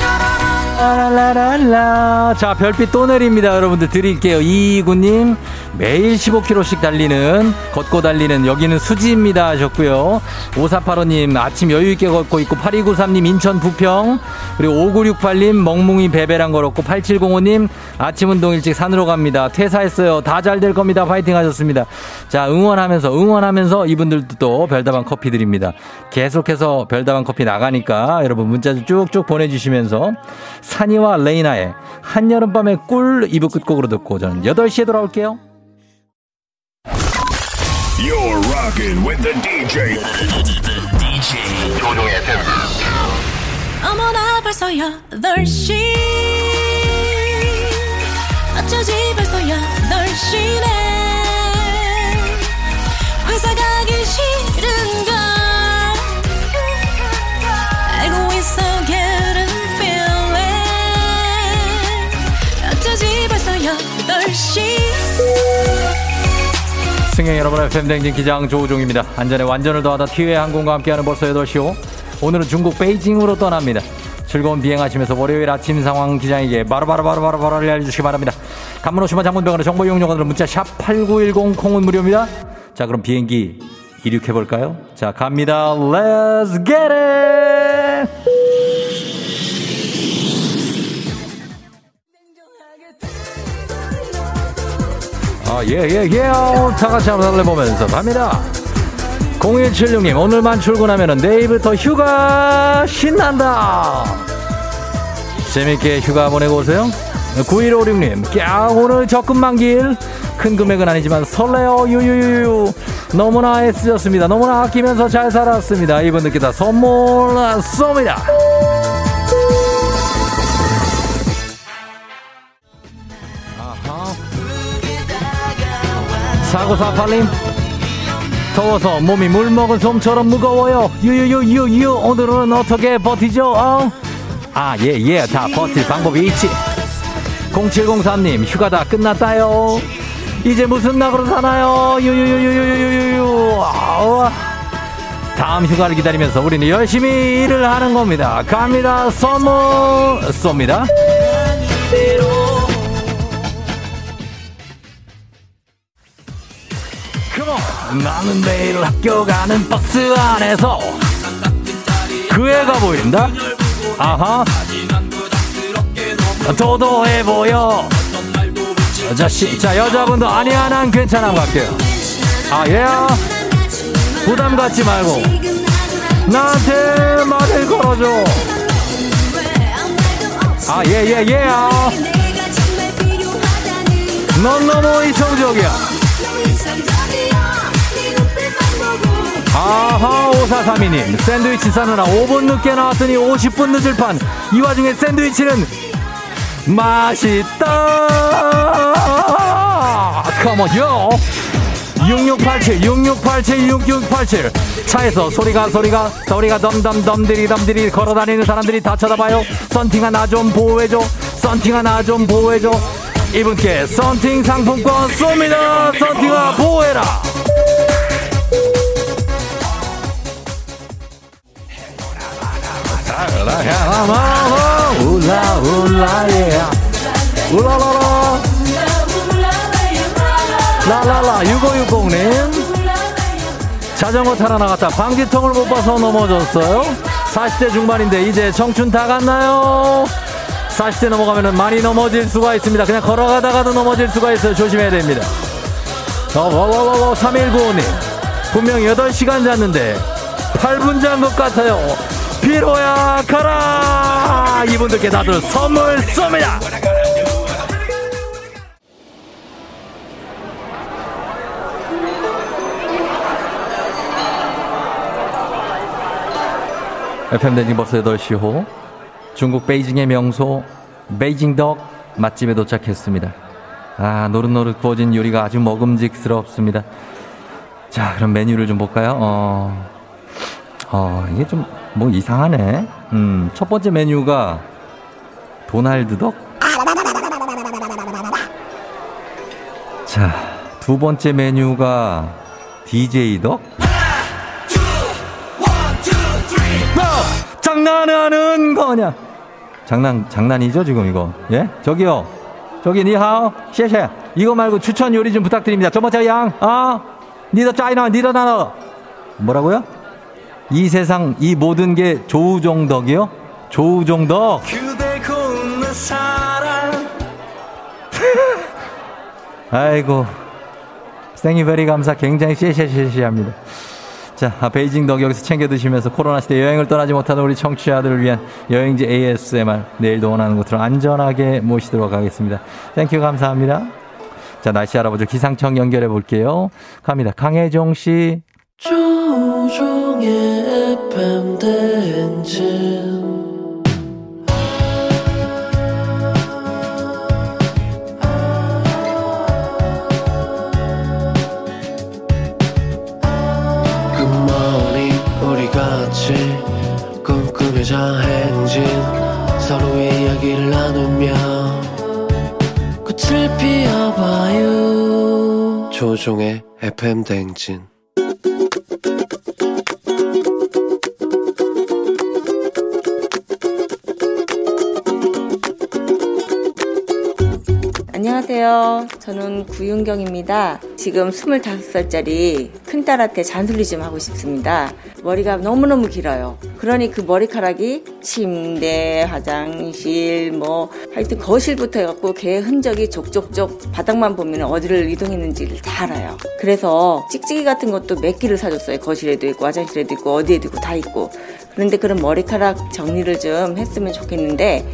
라라 라라. 자, 별빛 또 내립니다. 여러분들 드릴게요. 이이구님, 매일 15km씩 달리는, 걷고 달리는, 여기는 수지입니다. 하셨고요. 5485님, 아침 여유있게 걷고 있고, 8293님, 인천 부평, 그리고 5968님, 멍뭉이 베베랑 걸었고, 8705님, 아침 운동 일찍 산으로 갑니다. 퇴사했어요. 다 잘 될 겁니다. 파이팅 하셨습니다. 자, 응원하면서, 응원하면서 이분들도 또 별다방 커피 드립니다. 계속해서 별다방 커피 나가니까 여러분 문자 쭉 쭉 보내주시면서 산이와 레이나의 한여름밤의 꿀 2부 끝곡으로 듣고 저는 8시에 돌아올게요. You're rocking with the DJ. DJ 조종의 FM. 어머나 벌써 8시 어쩌지 벌써 8시네 승객 여러분, FM댕진 기장 조우종입니다. 안전에 완전을 더하다 티웨이 항공과 함께하는 벌써 8시오. 오늘은 중국 베이징으로 떠납니다. 즐거운 비행하시면서 월요일 아침 상황 기장에게 바로바로 바로바로 알려주시기 바랍니다. 간문 오시면 장문병원의 정보 이용료들은 문자 샵 8910 콩은 무료입니다. 자, 그럼 비행기 이륙해볼까요? 자, 갑니다. Let's get it! 아, 예, 예, 예. 다 같이 한번 달래보면서 갑니다. 0176님, 오늘만 출근하면 내일부터 휴가 신난다. 재밌게 휴가 보내고 오세요. 9156님, 꺄, 오늘 적금 만기일. 큰 금액은 아니지만 설레요, 유유유유. 너무나 애쓰셨습니다. 너무나 아끼면서 잘 살았습니다. 이분들께 다 선물 쏩니다. 4948님 더워서 몸이 물 먹은 솜처럼 무거워요. 유유유유유 오늘은 어떻게 버티죠? 어? 아예예. 예. 다 버틸 방법이 있지. 0703님 휴가 다 끝났다요. 이제 무슨 낙으로 사나요? 유유유유유유유 아우. 다음 휴가를 기다리면서 우리는 열심히 일을 하는 겁니다. 갑니다. 선물 쏩니다 나는 매일 학교 가는 버스 안에서 그 애가 보인다? 아하. 도도해 보여. 자씨 자 여자분도 아니야 난 괜찮아 갈게요. 아예. 부담 갖지 말고. 나한테 말을 걸어줘. 아예예예. 넌 너무 이성적이야 아하 5432님. 샌드위치 사느라 5분 늦게 나왔더니 50분 늦을 판. 이 와중에 샌드위치는 맛있다. 컴온요 6687 6687 6687 차에서 소리가 소리가 소리가 덤덤덤들이 덤들이 걸어다니는 사람들이 다 쳐다봐요. 썬팅아 나 좀 보호해줘. 썬팅아 나 좀 보호해줘. 이분께 썬팅 상품권 쏩니다. 썬팅아 보호해라 울라 울라 예. 울라라라. 라라라 6560님. 자전거 타러 나갔다. 방지턱을 못 봐서 넘어졌어요. 40대 중반인데 이제 청춘 다 갔나요? 40대 넘어가면 많이 넘어질 수가 있습니다. 그냥 걸어가다가도 넘어질 수가 있어요. 조심해야 됩니다. 어워워워 3195님. 분명 8시간 잤는데 8분 잔 것 같아요 피로야 가라 이분들께 다들 선물 쏩니다 FM 댕진 버스 8시 호 중국 베이징의 명소 베이징덕 맛집에 도착했습니다. 아 노릇노릇 구워진 요리가 아주 먹음직스럽습니다. 자 그럼 메뉴를 좀 볼까요? 어, 어 이게 좀 뭐 이상하네. 음, 첫 번째 메뉴가 도날드 덕. 자, 두 번째 메뉴가 DJ 덕. 어, 장난하는 거냐? 장난 장난이죠 지금 이거? 예? 저기요, 저기 니하오, 셰셰. 이거 말고 추천 요리 좀 부탁드립니다. 저번째 양, 아, 니더 짜이나, 니더 나너. 뭐라고요? 이 세상 이 모든 게 조우종덕이요? 조우종덕. *laughs* 아이고 Thank you very 감사 굉장히 쉐쉐쉐쉐합니다. 자 베이징 덕 여기서 챙겨 드시면서 코로나 시대 여행을 떠나지 못하는 우리 청취자들을 위한 여행지 ASMR 내일도 원하는 곳으로 안전하게 모시도록 하겠습니다. Thank you 감사합니다. 자, 날씨 알아보죠. 기상청 연결해 볼게요. 갑니다. 강혜종 씨. 조우종의 FM 대행진. 굿모닝 우리 같이 꿈꾸며자 행진. 서로의 이야기를 나누며 꽃을 피워봐요. 조종의 FM 대행진 안녕하세요. 저는 구윤경입니다. 지금 25살짜리 큰딸한테 잔소리 좀 하고 싶습니다. 머리가 너무너무 길어요. 그러니 그 머리카락이 침대, 화장실, 뭐, 하여튼 거실부터 해갖고 걔 흔적이 족족족 바닥만 보면 어디를 이동했는지를 다 알아요. 그래서 찍찍이 같은 것도 몇 개를 사줬어요. 거실에도 있고, 화장실에도 있고, 어디에도 있고, 다 있고. 그런데 그런 머리카락 정리를 좀 했으면 좋겠는데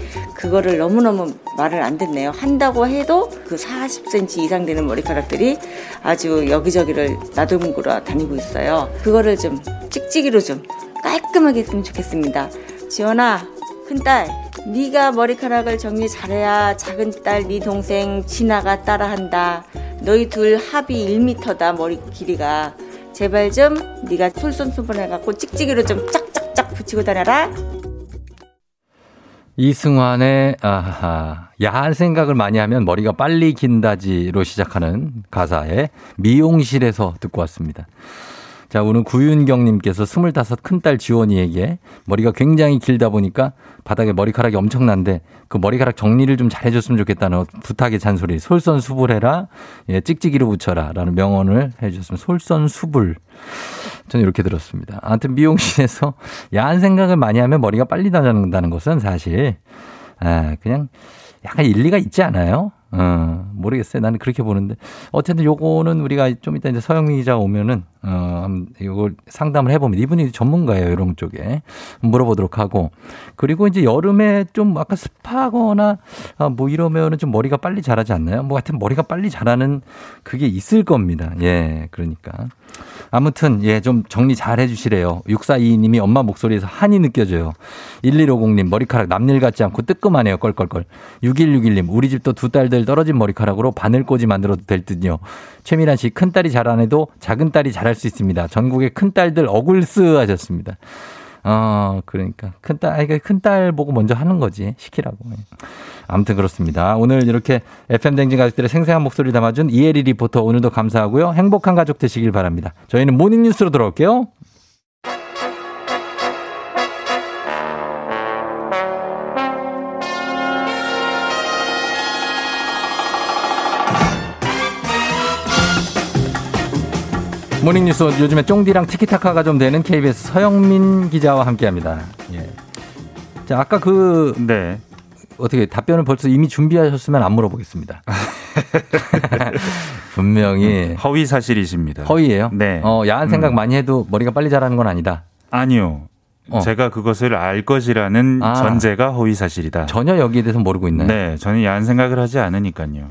그거를 너무너무 말을 안 듣네요. 한다고 해도 그 40cm 이상 되는 머리카락들이 아주 여기저기를 나돌뭉구러 다니고 있어요. 그거를 좀 찍찍이로 좀 깔끔하게 했으면 좋겠습니다. 지원아, 큰딸, 네가 머리카락을 정리 잘해야 작은 딸, 네 동생 진아가 따라한다. 너희 둘 합이 1m다 머리 길이가. 제발 좀 네가 솔선수범해갖고 찍찍이로 좀 짝짝짝 붙이고 다녀라. 이승환의 아하 야한 생각을 많이 하면 머리가 빨리 긴다지로 시작하는 가사에 미용실에서 듣고 왔습니다. 자, 오늘 구윤경님께서 25 큰딸 지원이에게 머리가 굉장히 길다 보니까 바닥에 머리카락이 엄청난데 그 머리카락 정리를 좀 잘해줬으면 좋겠다는 부탁의 잔소리. 솔선수불해라. 예, 찍찍이로 붙여라. 라는 명언을 해주셨으면 솔선수불. 저는 이렇게 들었습니다. 아무튼 미용실에서 야한 생각을 많이 하면 머리가 빨리 나는다는 것은 사실, 아, 그냥 약간 일리가 있지 않아요? 어, 모르겠어요. 나는 그렇게 보는데. 어쨌든 요거는 우리가 좀 이따 이제 서영민 기자가 오면은, 어, 이걸 상담을 해보면 이분이 전문가예요. 이런 쪽에. 물어보도록 하고. 그리고 이제 여름에 좀 아까 습하거나, 아, 뭐 이러면은 좀 머리가 빨리 자라지 않나요? 뭐 하여튼 머리가 빨리 자라는 그게 있을 겁니다. 예, 그러니까. 아무튼, 예, 좀 정리 잘 해주시래요. 6422님이 엄마 목소리에서 한이 느껴져요. 1150님, 머리카락 남일 같지 않고 뜨끔하네요. 껄껄껄. 6161님, 우리 집도 두 딸들 떨어진 머리카락으로 바늘꽂이 만들어도 될 듯요. 최미란 씨, 큰딸이 잘 안 해도 작은 딸이 잘할 수 있습니다. 전국의 큰딸들 억울스 하셨습니다. 어, 그러니까. 큰딸, 아니, 큰딸 보고 먼저 하는 거지. 시키라고. 아무튼 그렇습니다. 오늘 이렇게 FM댕진 가족들의 생생한 목소리를 담아준 이혜리 리포터 오늘도 감사하고요. 행복한 가족 되시길 바랍니다. 저희는 모닝뉴스로 돌아올게요. 모닝뉴스 요즘에 쫑디랑 티키타카가 좀 되는 KBS 서영민 기자와 함께합니다. 예. 자 아까 그 네. 어떻게 답변을 벌써 이미 준비하셨으면 안 물어보겠습니다. *laughs* 분명히 허위 사실이십니다. 허위예요? 네. 어 야한 생각 음. 많이 해도 머리가 빨리 자라는 건 아니다. 아니요. 어. 제가 그것을 알 것이라는 아. 전제가 허위 사실이다. 전혀 여기에 대해서 모르고 있나요? 네, 저는 야한 생각을 하지 않으니까요.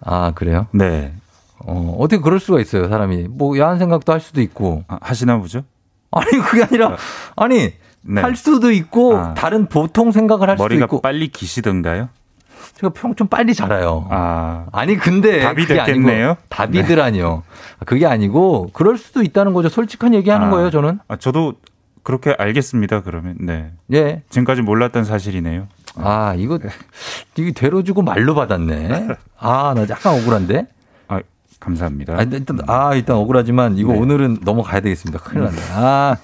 아 그래요? 네. 어 어떻게 그럴 수가 있어요 사람이 뭐 야한 생각도 할 수도 있고 아, 하시나 보죠? 아니 그게 아니라 아니 네. 할 수도 있고 아. 다른 보통 생각을 할 수도 머리가 있고 빨리 기시던가요? 제가 평 좀 빨리 자라요. 아, 아니 근데 답이 그게 아니고 됐겠네요. 답이더라니요. 그게 아니고 그럴 수도 있다는 거죠. 솔직한 얘기 하는 아. 거예요. 저는. 아, 저도 그렇게 알겠습니다. 그러면 네. 예. 지금까지 몰랐던 사실이네요. 아 이거 이게 되로 주고 말로 받았네. *laughs* 아 나 약간 억울한데. 아, 감사합니다. 아, 일단 아 일단 억울하지만 이거 네. 오늘은 넘어가야 되겠습니다. 큰일 났네. 아.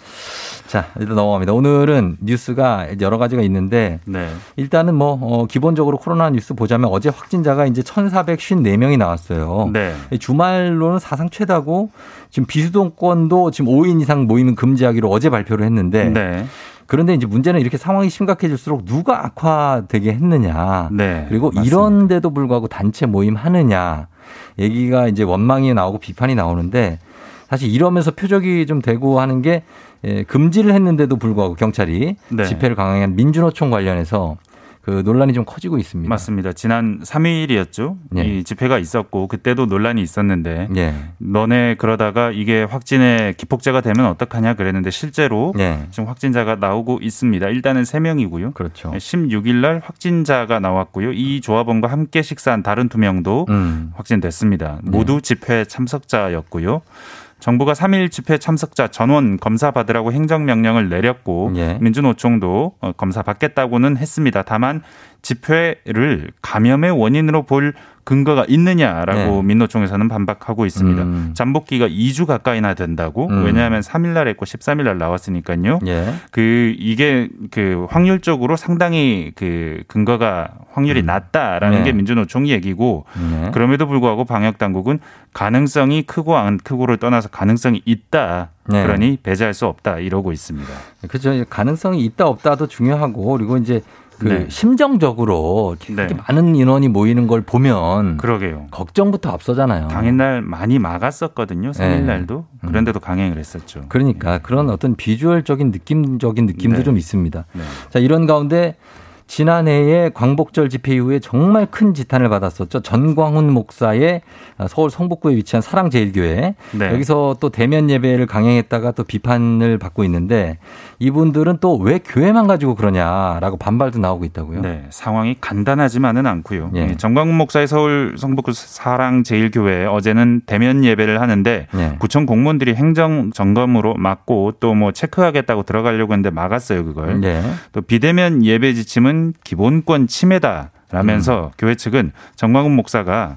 자, 일단 넘어갑니다. 오늘은 뉴스가 여러 가지가 있는데 네. 일단은 뭐 어, 기본적으로 코로나 뉴스 보자면 어제 확진자가 이제 1,454명이 나왔어요. 네. 주말로는 사상 최다고 지금 비수도권도 지금 5인 이상 모이면 금지하기로 어제 발표를 했는데 네. 그런데 이제 문제는 이렇게 상황이 심각해질수록 누가 악화되게 했느냐. 네. 그리고 맞습니다. 이런데도 불구하고 단체 모임 하느냐. 얘기가 이제 원망이 나오고 비판이 나오는데 사실 이러면서 표적이 좀 되고 하는 게 예, 금지를 했는데도 불구하고 경찰이 네. 집회를 강행한 민주노총 관련해서 그그 논란이 좀 커지고 있습니다. 맞습니다. 지난 3일이었죠. 예. 이 집회가 있었고 그때도 논란이 있었는데 예. 너네 그러다가 이게 확진의 기폭제가 되면 어떡하냐 그랬는데 실제로 예. 지금 확진자가 나오고 있습니다. 일단은 3명이고요. 그렇죠. 16일 날 확진자가 나왔고요. 이 조합원과 함께 식사한 다른 두 명도 음. 확진됐습니다. 모두 집회 참석자였고요. 정부가 3일 집회 참석자 전원 검사 받으라고 행정명령을 내렸고 예. 민주노총도 어, 검사 받겠다고는 했습니다. 다만 집회를 감염의 원인으로 볼 근거가 있느냐라고 네. 민노총에서는 반박하고 있습니다. 음. 잠복기가 2주 가까이나 된다고 음. 왜냐하면 3일 날 했고 13일 날 나왔으니까요. 예. 그 이게 그 확률적으로 상당히 그 근거가 확률이 낮다라는 네. 게 민주노총 얘기고 네. 그럼에도 불구하고 방역 당국은 가능성이 크고 안 크고를 떠나서 가능성이 있다. 네. 그러니 배제할 수 없다 이러고 있습니다. 그렇죠. 가능성이 있다 없다도 중요하고 그리고 이제 그 네. 심정적으로 이렇게 네. 많은 인원이 모이는 걸 보면 그러게요. 걱정부터 앞서잖아요. 당일날 많이 막았었거든요. 3일 네. 날도. 그런데도 강행을 했었죠. 그러니까 그런 어떤 비주얼적인 느낌적인 느낌도 네. 좀 있습니다. 네. 자, 이런 가운데 지난해에 광복절 집회 이후에 정말 큰 지탄을 받았었죠. 전광훈 목사의 서울 성북구에 위치한 사랑제일교회. 네. 여기서 또 대면 예배를 강행했다가 또 비판을 받고 있는데 이분들은 또 왜 교회만 가지고 그러냐라고 반발도 나오고 있다고요. 네, 상황이 간단하지만은 않고요. 예. 예, 정광훈 목사의 서울 성북구 사랑제일교회 어제는 대면 예배를 하는데 예. 구청 공무원들이 행정 점검으로 막고 또 뭐 체크하겠다고 들어가려고 했는데 막았어요 그걸. 예. 또 비대면 예배 지침은 기본권 침해다. 음. 라면서 교회 측은 정광훈 목사가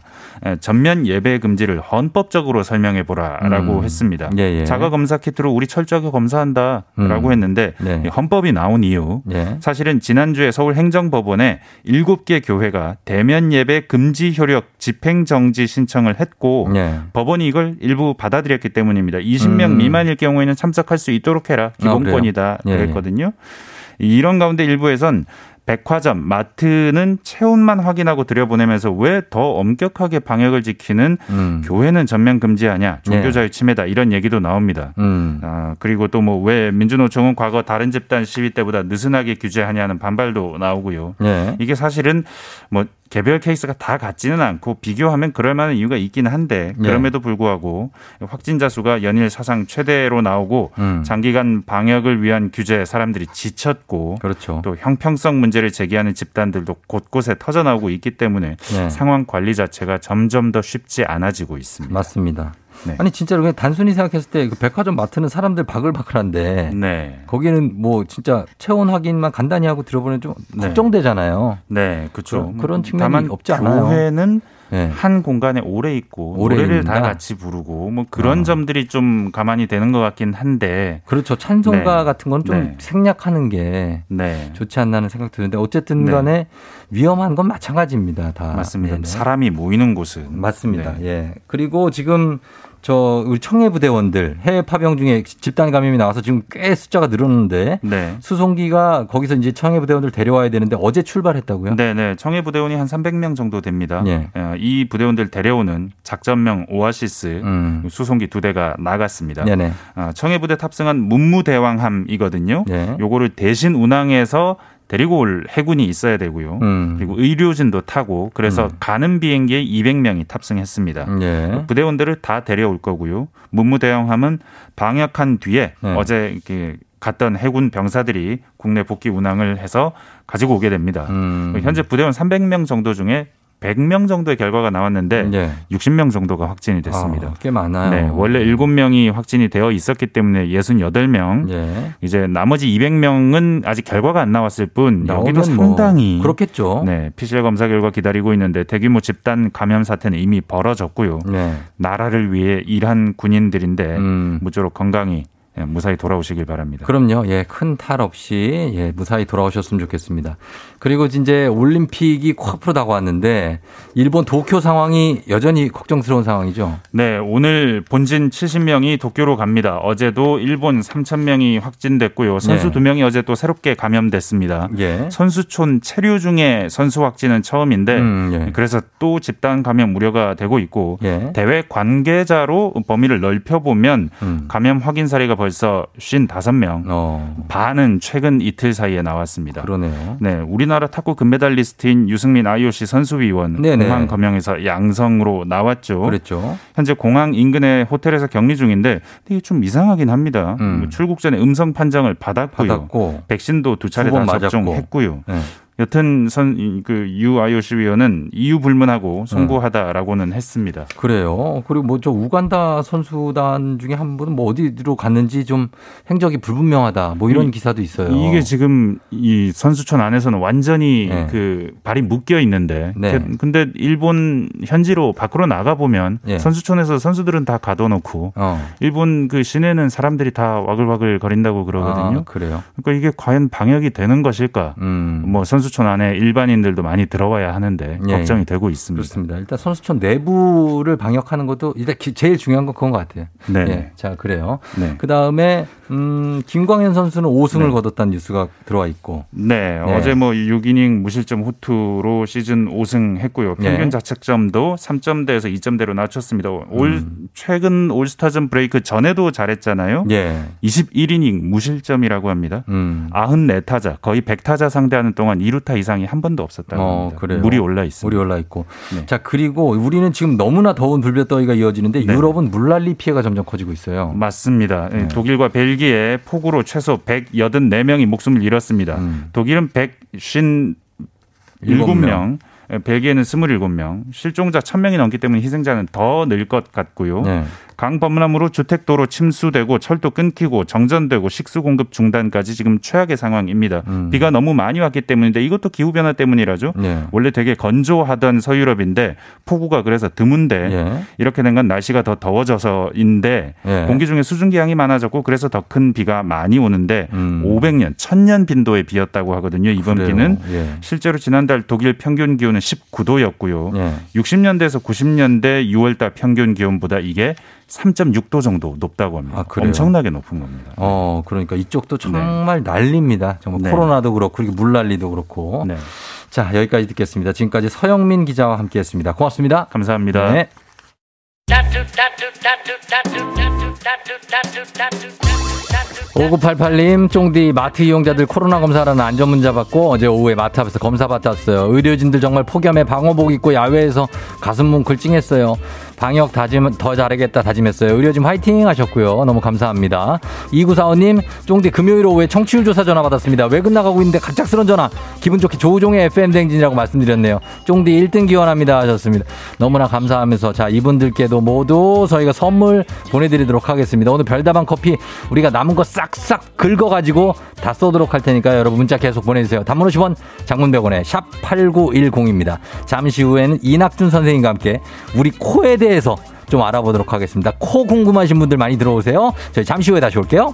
전면 예배 금지를 헌법적으로 설명해 보라라고 음. 했습니다. 예, 예. 자가 검사 키트로 우리 철저하게 검사한다라고 음. 했는데 네. 이 헌법이 나온 이유 예. 사실은 지난주에 서울 행정법원에 7개 교회가 대면 예배 금지 효력 집행 정지 신청을 했고 예. 법원이 이걸 일부 받아들였기 때문입니다. 20명 음. 미만일 경우에는 참석할 수 있도록 해라. 기본권이다. 아, 그래요? 예, 그랬거든요. 이런 가운데 일부에선 백화점, 마트는 체온만 확인하고 들여보내면서 왜 더 엄격하게 방역을 지키는 음. 교회는 전면 금지하냐, 종교 네. 자유 침해다 이런 얘기도 나옵니다. 음. 아, 그리고 또 뭐 왜 민주노총은 과거 다른 집단 시위 때보다 느슨하게 규제하냐는 반발도 나오고요. 예. 이게 사실은 뭐 개별 케이스가 다 같지는 않고 비교하면 그럴 만한 이유가 있긴 한데 예. 그럼에도 불구하고 확진자 수가 연일 사상 최대로 나오고 음. 장기간 방역을 위한 규제 사람들이 지쳤고 그렇죠. 또 형평성 문제를 제기하는 집단들도 곳곳에 터져 나오고 있기 때문에 네. 상황 관리 자체가 점점 더 쉽지 않아지고 있습니다. 맞습니다. 네. 아니 진짜로 그냥 단순히 생각했을 때 그 백화점 마트는 사람들 바글바글한데 네. 거기는 뭐 진짜 체온 확인만 간단히 하고 들어보면 좀 네. 걱정되잖아요. 네, 그렇죠. 그- 그런 측면이 다만 없지 않아요. 교회는 네. 한 공간에 오래 있고 오래 노래를 다 있는다? 같이 부르고 뭐 그런 어. 점들이 좀 가만히 되는 것 같긴 한데 그렇죠. 찬송가 네. 같은 건좀 네. 생략하는 게 네. 좋지 않나는 생각 드는데 어쨌든 네. 간에 위험한 건 마찬가지입니다. 다. 맞습니다. 사람이 모이는 곳은 맞습니다. 네. 예. 그리고 지금 저 우리 청해 부대원들 해외 파병 중에 집단 감염이 나와서 지금 꽤 숫자가 늘었는데 네. 수송기가 거기서 이제 청해 부대원들 데려와야 되는데 어제 출발했다고요? 네, 네. 청해 부대원이 한 300명 정도 됩니다. 예. 어, 이 부대원들 데려오는 작전명 오아시스 음. 수송기 두 대가 나갔습니다. 네네. 아, 청해 부대 탑승한 문무대왕함이거든요. 네. 요거를 대신 운항해서 데리고 올 해군이 있어야 되고요. 음. 그리고 의료진도 타고 그래서 가는 비행기에 200명이 탑승했습니다. 예. 부대원들을 다 데려올 거고요. 문무대왕함은 방역한 뒤에 네. 어제 이렇게 갔던 해군 병사들이 국내 복귀 운항을 해서 가지고 오게 됩니다. 음. 현재 부대원 300명 정도 중에 100명 정도의 결과가 나왔는데 예. 60명 정도가 확진이 됐습니다. 아, 꽤 많아요. 네, 원래 7명이 확진이 되어 있었기 때문에 68명. 예. 이제 나머지 200명은 아직 결과가 안 나왔을 뿐 여기도 뭐 상당히 그렇겠죠. 네, PCR 검사 결과 기다리고 있는데 대규모 집단 감염 사태는 이미 벌어졌고요. 네. 나라를 위해 일한 군인들인데 음. 무쪼록 건강히 예, 무사히 돌아오시길 바랍니다. 그럼요. 예, 큰 탈 없이 예, 무사히 돌아오셨으면 좋겠습니다. 그리고 이제 올림픽이 코앞으로 다가왔는데 일본 도쿄 상황이 여전히 걱정스러운 상황이죠. 네, 오늘 본진 70명이 도쿄로 갑니다. 어제도 일본 3,000명이 확진됐고요. 선수 네. 두 명이 어제 또 새롭게 감염됐습니다. 예. 선수촌 체류 중에 선수 확진은 처음인데 음, 예. 그래서 또 집단 감염 우려가 되고 있고 예. 대회 관계자로 범위를 넓혀 보면 음. 감염 확인 사례가 벌써 55명. 반은 최근 이틀 사이에 나왔습니다. 어. 그러네요. 네, 우리나라 탁구 금메달리스트인 유승민 IOC 선수위원 네네. 공항 검역에서 양성으로 나왔죠. 그랬죠. 현재 공항 인근의 호텔에서 격리 중인데 이게 좀 이상하긴 합니다. 뭐 출국 전에 음성 판정을 받았고요. 받았고. 백신도 두 차례 다. 접종했고요. 네. 여튼 선그 IOC 위원은 이유 불문하고 송구하다라고는 했습니다. 그래요. 그리고 뭐 저 우간다 선수단 중에 한 분은 뭐 어디로 갔는지 좀 행적이 불분명하다. 뭐 이런 이- 기사도 있어요. 이게 지금 이 선수촌 안에서는 완전히 네. 그 발이 묶여 있는데 네. 그- 근데 일본 현지로 밖으로 나가 보면 예. 선수촌에서 선수들은 다 가둬놓고 어. 일본 그 시내는 사람들이 다 와글와글 거린다고 그러거든요. 아, 그래요. 그러니까 이게 과연 방역이 되는 것일까? 음. 뭐 선수 촌 안에 일반인들도 많이 들어와야 하는데 예, 걱정이 예. 되고 있습니다. 그렇습니다. 일단 선수촌 내부를 방역하는 것도 일단 기- 제일 중요한 건 그건 것 같아요. 네. 예. 자, 그래요. 네. 그 다음에, 음, 김광현 선수는 5승을 네. 거뒀다는 뉴스가 들어와 있고. 네, 네. 어제 뭐 6이닝 무실점 후투로 시즌 5승 했고요. 평균 네. 자책점도 3점대에서 2점대로 낮췄습니다. 올 음. 최근 올스타전 브레이크 전에도 잘했잖아요. 예. 21이닝 무실점이라고 합니다. 음. 94타자, 거의 100타자 상대하는 동안 2루 타 이상이 한 번도 없었다고 어, 합니다. 그래요. 물이 올라 있습니다. 물이 올라 있고. 네. 자, 그리고 우리는 지금 너무나 더운 불볕더위가 이어지는데 네. 유럽은 물난리 피해가 점점 커지고 있어요. 맞습니다. 예, 네. 독일과 벨기에 폭우로 최소 184명이 목숨을 잃었습니다. 음. 독일은 157명, 일곱 명. 예, 벨기에는 27명, 실종자 1000명이 넘기 때문에 희생자는 더 늘 것 같고요. 네. 강범람으로 주택도로 침수되고 철도 끊기고 정전되고 식수 공급 중단까지 지금 최악의 상황입니다. 음. 비가 너무 많이 왔기 때문인데 이것도 기후 변화 때문이라죠. 네. 원래 되게 건조하던 서유럽인데 폭우가 그래서 드문데 예. 이렇게 된 건 날씨가 더 더워져서인데 예. 공기 중에 수증기 양이 많아졌고 그래서 더 큰 비가 많이 오는데 음. 500년, 1000년 빈도의 비였다고 하거든요. 이번 그래요. 비는 예. 실제로 지난달 독일 평균 기온은 19도였고요. 예. 60년대에서 90년대 6월달 평균 기온보다 이게 3.6도 정도 높다고 합니다. 아? 엄청나게 높은 겁니다. 어, 그러니까 이쪽도 정말 난립니다. 정말 네. 코로나도 그렇고, 그리고 물난리도 그렇고. 네. 자, 여기까지 듣겠습니다. 지금까지 서영민 기자와 함께 했습니다. 고맙습니다. 감사합니다. 네. 5988님, 쫑디 마트 이용자들 코로나 검사라는 안전 문자 받고 어제 오후에 마트 앞에서 검사 받았어요. 의료진들 정말 폭염에 방호복 입고 야외에서 가슴 뭉클 찡했어요. 방역 다짐 더 잘하겠다 다짐했어요. 의료진 화이팅 하셨고요. 너무 감사합니다. 2945님, 쫑디 금요일 오후에 청취율 조사 전화 받았습니다. 외근 나가고 있는데 갑작스런 전화. 기분 좋게 조우종의 FM 댕진이라고 말씀드렸네요. 쫑디 1등 기원합니다 하셨습니다. 너무나 감사하면서 자, 이분들께도 모두 저희가 선물 보내드리도록 하겠습니다. 오늘 별다방 커피 우리가 남은 거 싹싹 긁어가지고 다 쏘도록 할 테니까 여러분 문자 계속 보내주세요. 단문 50원 장문백원에 샵 8910입니다. 잠시 후에는 이낙준 선생님과 함께 우리 코에 대해 서 좀 알아보도록 하겠습니다. 코 궁금하신 분들 많이 들어오세요. 저희 잠시 후에 다시 올게요.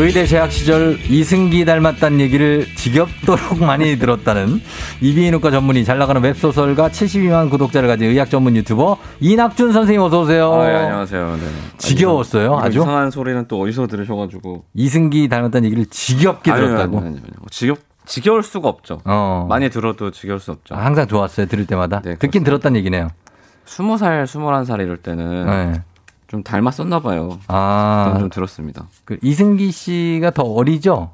의대 재학 시절 이승기 닮았다는 얘기를 지겹도록 *laughs* 많이 들었다는 이비인후과 전문의 잘 나가는 웹소설가 72만 구독자를 가진 의학 전문 유튜버 이낙준 선생님 어서 오세요. 아, 예, 안녕하세요. 네. 지겨웠어요, 이런 아주? 이상한 소리는 또 어디서 들으셔가지고. 이승기 닮았다는 얘기를 지겹게 들었다고. 아니요. 지겹, 지겨울 수가 없죠. 어. 많이 들어도 지겨울 수 없죠. 아, 항상 좋았어요. 들을 때마다. 네, 듣긴 들었다는 얘기네요. 스무 살, 스물한 살 이럴 때는 네. 좀 닮았었나 봐요. 아. 좀 들었습니다. 그 이승기 씨가 더 어리죠?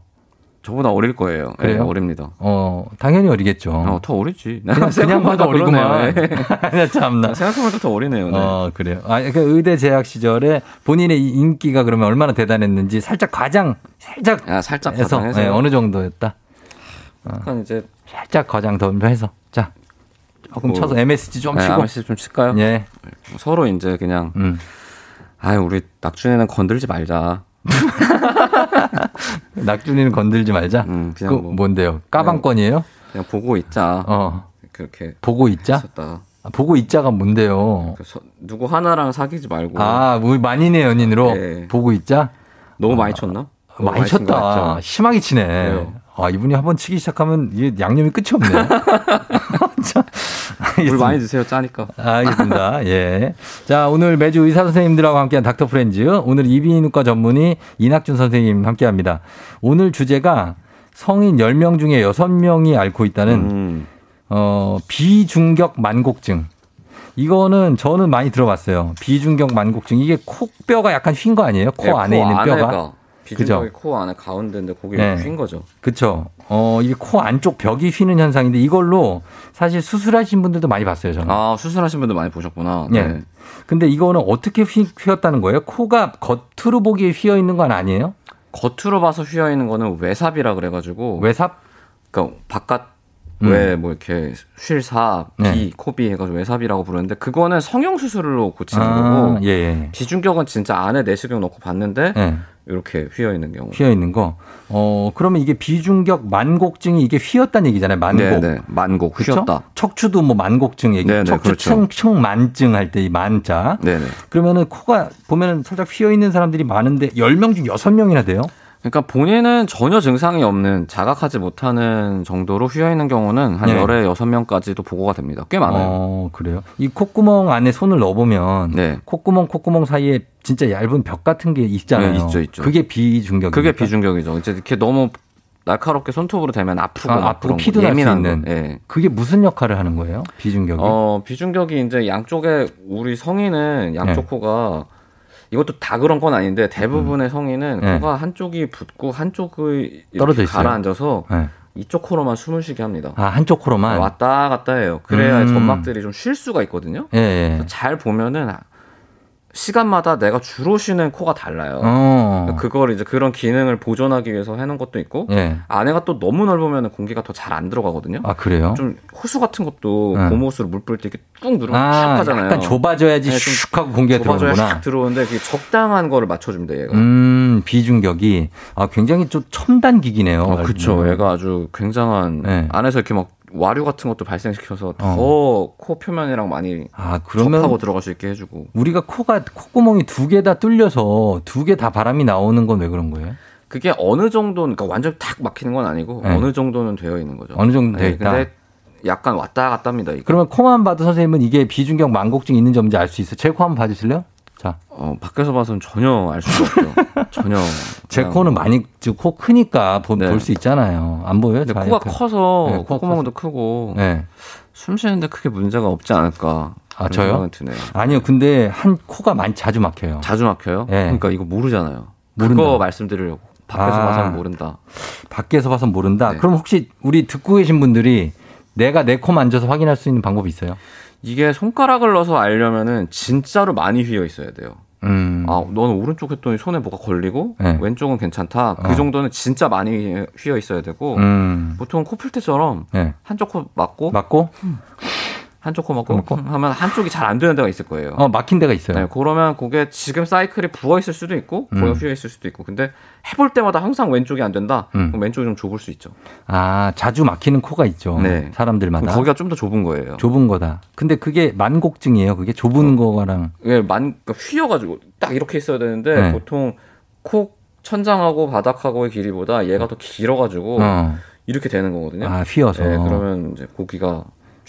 저보다 어릴 거예요. 네, 그래요? 어립니다. 어, 당연히 어리겠죠. 어, 더 어리지. 그냥, 그냥 봐도 어리구만. 네. *laughs* 참나. 생각해보니까 더 어리네요. 네. 어, 그래요. 아, 그 의대 재학 시절에 본인의 이 인기가 그러면 얼마나 대단했는지 살짝 과장, 살짝. 아, 살짝 해서? 네, 어느 정도였다. 약간 이제 살짝 과장 더 해서. 자, 조금 뭐, 쳐서 MSG 좀 네, 치고. MSG 좀 칠까요? 예. 서로 이제 그냥 음. 아유 우리 낙준이는 건들지 말자. *laughs* 낙준이는 건들지 말자. 음, 그 그냥 뭐 뭔데요? 까방권이에요? 그냥 보고 있자. 어. 그렇게 보고 있자? 했었다. 아, 보고 있자가 뭔데요? 그래서 누구 하나랑 사귀지 말고. 아, 우리 만인의 연인으로 네. 보고 있자? 너무 많이 쳤나? 너무 많이 친거 쳤다. 심하게 치네. 그래요. 아, 이분이 한번 치기 시작하면 이게 양념이 끝이 없네. *laughs* 물 많이 드세요, 짜니까. 알겠습니다. *laughs* 예. 자, 오늘 매주 의사 선생님들하고 함께한 닥터 프렌즈. 오늘 이비인후과 전문의 이낙준 선생님 함께 합니다. 오늘 주제가 성인 10명 중에 6명이 앓고 있다는, 음. 어, 비중격 만곡증. 이거는 저는 많이 들어봤어요. 비중격 만곡증. 이게 코뼈가 약간 휜 거 아니에요? 코 네, 안에 있는 뼈가. 비중격이 코 안에 가운데인데 거기 네. 휜 거죠. 그쵸. 어, 이게 코 안쪽 벽이 휘는 현상인데 이걸로 사실 수술하신 분들도 많이 봤어요, 저는. 아, 수술하신 분들 많이 보셨구나. 예. 네. 근데 이거는 어떻게 휘, 휘었다는 거예요? 코가 겉으로 보기에 휘어 있는 건 아니에요? 겉으로 봐서 휘어 있는 거는 외삽이라 그래 가지고. 외삽? 그러니까 바깥 음. 외뭐 이렇게 쉴삽, 비, 네. 코비 해가지고 외삽이라고 부르는데 그거는 성형 수술로 고치는 아, 거고. 예, 예. 비중격은 진짜 안에 내시경 넣고 봤는데 예. 이렇게 휘어 있는 경우. 휘어 있는 거. 어, 그러면 이게 비중격 만곡증이 이게 휘었다는 얘기잖아요. 만곡. 네, 네. 만곡 그쵸? 휘었다. 척추도 뭐 만곡증 얘기. 네, 네, 척추 그렇죠. 층, 층만증 할때 이 만자. 네네. 그러면은 코가 보면은 살짝 휘어 있는 사람들이 많은데 10명 중 6명이나 돼요? 그러니까 본인은 전혀 증상이 없는 자각하지 못하는 정도로 휘어 있는 경우는 한 네. 열에 여섯 명까지도 보고가 됩니다. 꽤 많아요. 어, 그래요? 이 콧구멍 안에 손을 넣어보면 네. 콧구멍 콧구멍 사이에 진짜 얇은 벽 같은 게 있잖아요. 네, 있죠, 있죠. 그게 비중격. 그게 비중격이죠. 이제 이렇게 너무 날카롭게 손톱으로 대면 아프고 아, 거, 피도 날 수 있는. 거. 예. 그게 무슨 역할을 하는 거예요? 비중격이? 어, 비중격이 이제 양쪽에 우리 성인은 양쪽 네. 코가 이것도 다 그런 건 아닌데 대부분의 성인은 네. 코가 한쪽이 붓고 한쪽이 떨어져 있어요. 가라앉아서 네. 이쪽 코로만 숨을 쉬게 합니다. 아, 한쪽 코로만? 왔다 갔다 해요. 그래야 음. 점막들이 좀 쉴 수가 있거든요. 예, 예. 잘 보면은 시간마다 내가 주로 쉬는 코가 달라요. 어. 그걸 이제 그런 기능을 보존하기 위해서 해놓은 것도 있고 예. 안에가 또 너무 넓으면 공기가 더 잘 안 들어가거든요. 아, 그래요? 좀 호수 같은 것도 네. 고무호수로 물 뿌릴 때 이렇게 뚝 누르면 아, 탁 하잖아요. 약간 좁아져야지 네, 좀슉 하고 공기가 들어오는구나. 샥 들어오는데 그게 적당한 거를 맞춰줍니다, 얘가. 음, 비중격이. 아, 굉장히 좀 첨단 기기네요. 어, 그쵸. 얘가 아주 굉장한 네. 안에서 이렇게 막 와류 같은 것도 발생시켜서 더 코 표면이랑 많이 아, 그러면 접하고 들어갈 수 있게 해주고. 우리가 코가 콧구멍이 두 개 다 뚫려서 두 개 다 바람이 나오는 건 왜 그런 거예요? 그게 어느 정도는 그러니까 완전 탁 막히는 건 아니고 네. 어느 정도는 되어 있는 거죠. 어느 정도 되어 네, 있다? 근데 약간 왔다 갔다 합니다. 이게. 그러면 코만 봐도 선생님은 이게 비중격 만곡증 있는지 없는지 알 수 있어요. 제 코 한번 봐주실래요? 자. 어, 밖에서 봐서는 전혀 알 수가 없죠. *laughs* 전혀. 제 코는 많이, 저코 크니까 볼 네. 수 있잖아요. 안 보여요? 근데 자, 코가 옆에. 커서 네, 코가 콧구멍도 크고 네. 숨 쉬는데 크게 문제가 없지 않을까. 아, 저요? 아니요. 근데 한 코가 많이 자주 막혀요. 자주 막혀요? 네. 그러니까 이거 모르잖아요. 모른다. 그거 말씀드리려고. 밖에서 아. 봐서는 모른다. 밖에서 봐서 모른다. 네. 그럼 혹시 우리 듣고 계신 분들이 내가 내 코 만져서 확인할 수 있는 방법이 있어요? 이게 손가락을 넣어서 알려면은 진짜로 많이 휘어 있어야 돼요. 음. 아, 너는 오른쪽 했더니 손에 뭐가 걸리고 네. 왼쪽은 괜찮다. 그 어. 정도는 진짜 많이 휘어 있어야 되고 음. 보통 코풀 때처럼 네. 한쪽 코 맞고 맞고? 한쪽 코 맞고 하면 한쪽이 잘 안 되는 데가 있을 거예요. 어, 막힌 데가 있어요. 네, 그러면 그게 지금 사이클이 부어 있을 수도 있고 음. 보여 휘어 있을 수도 있고 근데 해볼 때마다 항상 왼쪽이 안 된다. 음. 그럼 왼쪽이 좀 좁을 수 있죠. 아, 자주 막히는 코가 있죠. 네. 사람들마다. 거기가 좀 더 좁은 거예요. 좁은 거다. 근데 그게 만곡증이에요. 그게 좁은 거랑. 예, 만 그러니까 휘어 가지고 딱 이렇게 있어야 되는데 네. 보통 코 천장하고 바닥하고의 길이보다 얘가 더 길어 가지고 어. 이렇게 되는 거거든요. 아, 휘어서. 예, 그러면 이제 고기가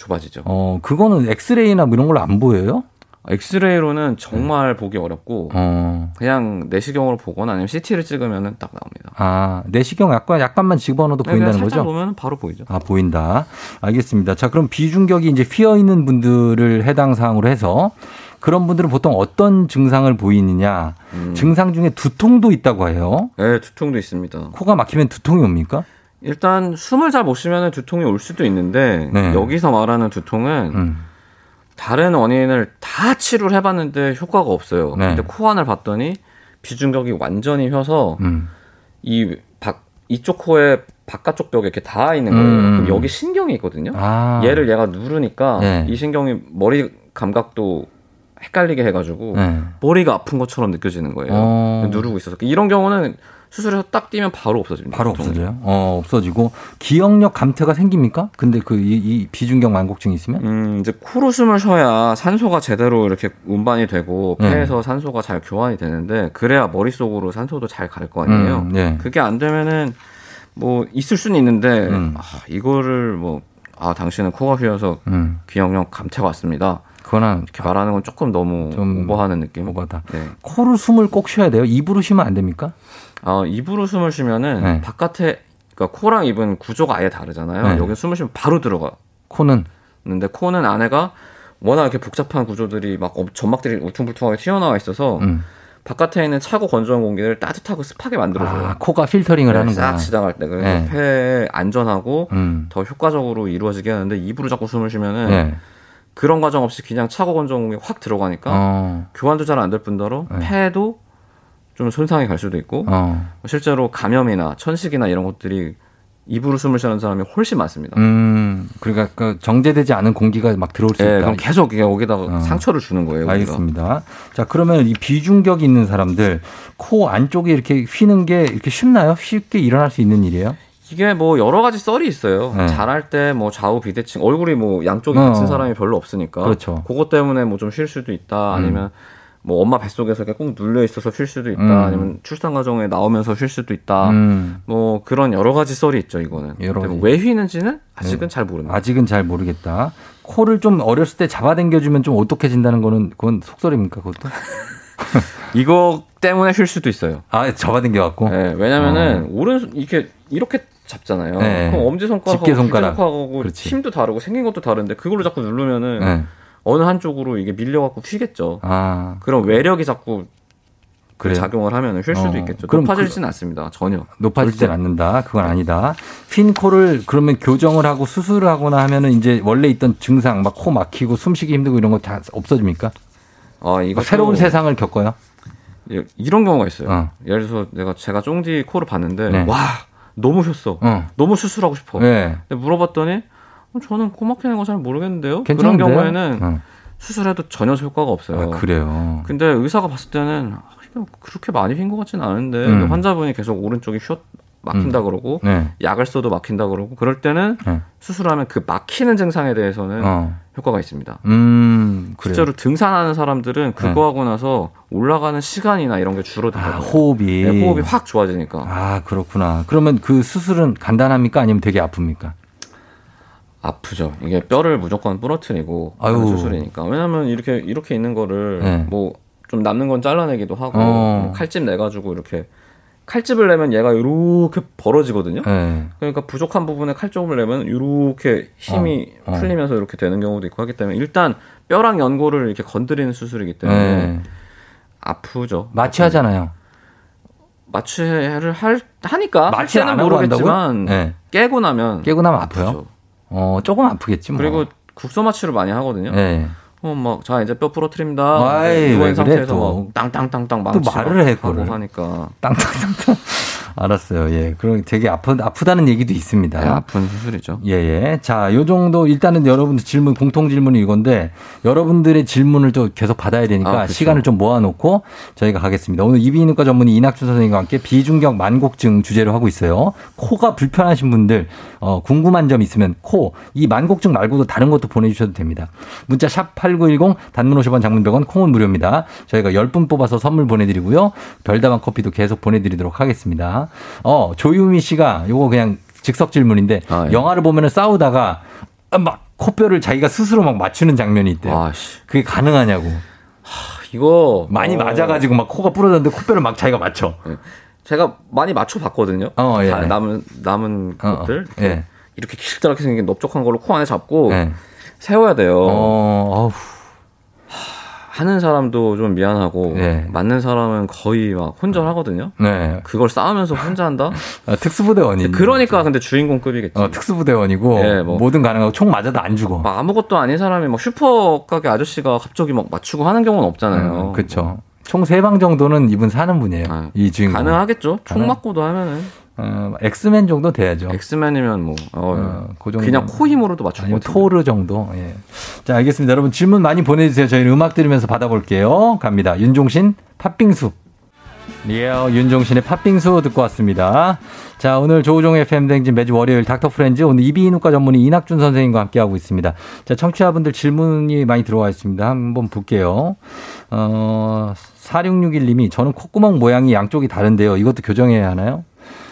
좁아지죠. 어, 그거는 엑스레이나 뭐 이런 걸로 안 보여요? 엑스레이로는 정말 보기 어렵고 어. 그냥 내시경으로 보거나 아니면 CT를 찍으면은 딱 나옵니다. 아, 내시경 약간, 약간만 집어넣어도 그냥 보인다는 거죠? 보면 바로 보이죠. 아, 보인다. 알겠습니다. 자, 그럼 비중격이 이제 휘어 있는 분들을 해당 사항으로 해서 그런 분들은 보통 어떤 증상을 보이느냐. 음. 증상 중에 두통도 있다고 해요. 네, 두통도 있습니다. 코가 막히면 두통이 옵니까? 일단 숨을 잘 못 쉬면 두통이 올 수도 있는데 네. 여기서 말하는 두통은 음. 다른 원인을 다 치료를 해봤는데 효과가 없어요. 네. 근데 코 안을 봤더니 비중격이 완전히 휘어서 음. 이 박, 이쪽 코의 바깥쪽 벽에 이렇게 닿아 있는 거예요. 음. 그럼 여기 신경이 있거든요. 아. 얘를 얘가 누르니까 네. 이 신경이 머리 감각도 헷갈리게 해가지고 네. 머리가 아픈 것처럼 느껴지는 거예요. 어. 누르고 있어서 이런 경우는 수술해서 딱 띄면 바로 없어집니다. 바로. 없어져요. 어, 없어지고 기억력 감퇴가 생깁니까? 근데 그이 이 비중격 만곡증이 있으면 음, 이제 코로 숨을 쉬어야 산소가 제대로 이렇게 운반이 되고 네. 폐에서 산소가 잘 교환이 되는데 그래야 머릿속으로 산소도 잘 갈 거 아니에요. 음, 네. 그게 안 되면은 뭐 있을 수는 있는데 음. 아, 이거를 뭐 아, 당신은 코가 휘어서 음. 기억력 감퇴가 왔습니다. 그거는 이렇게 말하는 건 조금 너무 오버하는 느낌. 오버다. 네. 코로 숨을 꼭 쉬어야 돼요. 입으로 쉬면 안 됩니까? 어, 입으로 숨을 쉬면은 네. 바깥에 그러니까 코랑 입은 구조가 아예 다르잖아요. 네. 여기 숨을 쉬면 바로 들어가. 코는 근데 코는 안에가 워낙 이렇게 복잡한 구조들이 막 어- 점막들이 울퉁불퉁하게 튀어나와 있어서 음. 바깥에 있는 차고 건조한 공기를 따뜻하고 습하게 만들어줘요. 아, 코가 필터링을 네, 하는구나. 싹 지나갈 때 그래서 네. 폐에 안전하고 음. 더 효과적으로 이루어지게 하는데 입으로 자꾸 숨을 쉬면은 네. 그런 과정 없이 그냥 차고 건조한 공기 확 들어가니까 어. 교환도 잘 안 될 뿐더러 네. 폐도 좀 손상이 갈 수도 있고 어. 실제로 감염이나 천식이나 이런 것들이 입으로 숨을 쉬는 사람이 훨씬 많습니다. 음. 그러니까 그 정제되지 않은 공기가 막 들어올 수 예, 있다. 그럼 계속 이게 여기다가 어. 상처를 주는 거예요. 알겠습니다. 자, 그러면 이 비중격이 있는 사람들 코 안쪽에 이렇게 휘는 게 이렇게 쉽나요? 쉽게 일어날 수 있는 일이에요? 이게 뭐 여러 가지 썰이 있어요. 네. 잘할 때 뭐 좌우 비대칭 얼굴이 뭐 양쪽이 어. 같은 사람이 별로 없으니까 그렇죠. 그것 때문에 뭐 좀 쉴 수도 있다. 아니면 뭐 엄마 뱃속에서 이렇게 꾹 눌려 있어서 쉴 수도 있다. 음. 아니면 출산 과정에 나오면서 쉴 수도 있다. 음. 뭐 그런 여러 가지 썰이 있죠. 이거는. 여러 가지. 왜 휘는지는 아직은 네. 잘 모릅니다. 아직은 잘 모르겠다. 코를 좀 어렸을 때 잡아당겨 주면 좀 오똑해진다는 거는 그건 속설입니까? 그것도? *laughs* 이거 때문에 쉴 수도 있어요. 아, 잡아당겨 갖고? 네, 왜냐면은 오른손 이렇게 이렇게 잡잖아요. 어. 네. 그럼 엄지 손가락하고 집게 손가락. 힘도 다르고 생긴 것도 다른데 그걸로 자꾸 누르면은 네. 어느 한쪽으로 이게 밀려갖고 휘겠죠. 아, 그럼 외력이 자꾸 그 그래요? 작용을 하면 쉴 수도 어, 있겠죠. 그럼 높아지진 않습니다. 전혀. 높아지진 않는다. 그건 아니다. 핀 코를 그러면 교정을 하고 수술을 하거나 하면은 이제 원래 있던 증상 막 코 막히고 숨쉬기 힘들고 이런 거 다 없어집니까? 아, 이거 새로운 세상을 겪어요? 예, 이런 경우가 있어요. 어. 예를 들어서 내가 제가 쫑디 코를 봤는데 네. 와 너무 휘었어. 어. 너무 수술하고 싶어. 네. 물어봤더니 어, 저는 코 막히는 거 잘 모르겠는데요. 괜찮은데? 그런 경우에는 어. 수술해도 전혀 효과가 없어요. 아, 그래요. 근데 의사가 봤을 때는 아, 이게 그렇게 많이 휜 것 같지는 않은데 음. 환자분이 계속 오른쪽이 휘 막힌다 음. 그러고 네. 약을 써도 막힌다 그러고 그럴 때는 네. 수술하면 그 막히는 증상에 대해서는 어. 효과가 있습니다. 음. 실제로 등산하는 사람들은 그거 하고 나서 올라가는 시간이나 이런 게 줄어들어요. 아, 호흡이. 네, 호흡이 확 좋아지니까. 아, 그렇구나. 그러면 그 수술은 간단합니까? 아니면 되게 아픕니까? 아프죠. 이게 뼈를 무조건 부러뜨리고. 하는 수술이니까. 왜냐하면 이렇게 이렇게 있는 거를 네. 뭐좀 남는 건 잘라내기도 하고 어. 뭐 칼집 내 가지고 이렇게 칼집을 내면 얘가 이렇게 벌어지거든요. 네. 그러니까 부족한 부분에 칼집을 내면 이렇게 힘이 어, 어. 풀리면서 이렇게 되는 경우도 있고 하기 때문에 일단 뼈랑 연골을 이렇게 건드리는 수술이기 때문에 네. 아프죠. 마취하잖아요. 마취를 할 하니까 하고 모르겠지만? 네. 깨고 나면 깨고 나면 아파요? 아프죠. 어, 조금 아프겠지 뭐. 그리고 국소 마취를 많이 하거든요. 네. 어, 막, 자, 이제 뼈 부러뜨립니다. 아이, 왜 누운 그래, 상태에서 또. 막 땅땅땅땅 또 망치 말을 해, 그거를. 하니까. 땅땅땅땅. 알았어요. 예. 그럼 되게 아프, 아프다는 얘기도 있습니다. 네, 아픈 수술이죠. 예, 예. 자, 요 정도 일단은 여러분들 질문, 공통 질문이 이건데 여러분들의 질문을 좀 계속 받아야 되니까 아, 그쵸. 시간을 좀 모아놓고 저희가 가겠습니다. 오늘 이비인후과 전문의 이낙준 선생님과 함께 비중격 만곡증 주제로 하고 있어요. 코가 불편하신 분들, 어, 궁금한 점 있으면 코, 이 만곡증 말고도 다른 것도 보내주셔도 됩니다. 문자 샵 8910 단문 50원 장문 100원 콩은 무료입니다. 저희가 10분 뽑아서 선물 보내드리고요. 별다방 커피도 계속 보내드리도록 하겠습니다. 어, 조유미 씨가 요거 그냥 즉석 질문인데 아, 예. 영화를 보면은 싸우다가 막 코뼈를 자기가 스스로 막 맞추는 장면이 있대요. 아, 씨. 그게 가능하냐고. 이거. 많이 어, 맞아가지고 막 코가 부러졌는데 코뼈를 막 자기가 맞춰. 제가 많이 맞춰 봤거든요. 어, 예. 다 남은, 남은 어, 것들. 어, 예. 이렇게 길다랗게 생긴 넓적한 걸로 코 안에 잡고 예. 세워야 돼요. 어. 하는 사람도 좀 미안하고 네. 맞는 사람은 거의 막 혼절하거든요. 네. 그걸 싸우면서 혼자 한다? 아, 특수부대원이. 그러니까 근데 주인공급이겠지. 어, 특수부대원이고 예, 뭐. 뭐든 가능하고 총 맞아도 안 죽어. 막 아무것도 아닌 사람이 막 슈퍼 가게 아저씨가 갑자기 막 맞추고 하는 경우는 없잖아요. 그렇죠. 총 세 방 정도는 이분 사는 분이에요. 아, 이 주인공. 가능하겠죠. 총 가능- 맞고도 하면은 어, 엑스맨 정도 돼야죠. 엑스맨이면 뭐 어, 어, 그 정도. 그냥 코 힘으로도 아니면 같아요. 토르 정도. 예. 자, 알겠습니다. 여러분 질문 많이 보내주세요. 저희는 음악 들으면서 받아볼게요. 갑니다. 윤종신 팥빙수. 예, 윤종신의 팥빙수 듣고 왔습니다. 자, 오늘 조우종의 FM댕진 매주 월요일 닥터 프렌즈 오늘 이비인후과 전문의 이낙준 선생님과 함께하고 있습니다. 자, 청취자분들 질문이 많이 들어와 있습니다. 한번 볼게요. 어, 4661님이 저는 콧구멍 모양이 양쪽이 다른데요. 이것도 교정해야 하나요?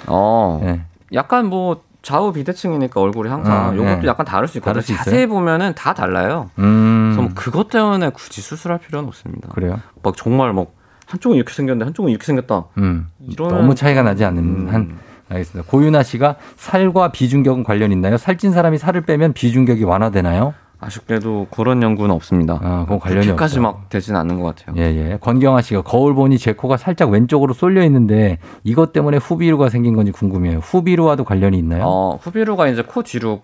어, 네. 약간 뭐 좌우 비대칭이니까 얼굴이 항상 음, 요것도 네. 약간 다를 수 있거든요. 다를 수? 자세히 보면은 다 달라요. 음. 그래서 뭐 그것 때문에 굳이 수술할 필요는 없습니다. 그래요? 막 정말 막 한쪽은 이렇게 생겼는데 한쪽은 이렇게 생겼다. 음. 이런- 너무 차이가 나지 않는 한 알겠습니다. 고윤아 씨가 살과 비중격은 관련 있나요? 살찐 사람이 살을 빼면 비중격이 완화되나요? 아쉽게도 그런 연구는 없습니다. 아, 그건 관련이 그렇게까지 없죠. 막 되진 않는 것 같아요. 예, 예. 권경아 씨가 거울 보니 제 코가 살짝 왼쪽으로 쏠려 있는데 이것 때문에 후비루가 생긴 건지 궁금해요. 후비루와도 관련이 있나요? 어, 후비루가 이제 코 뒤로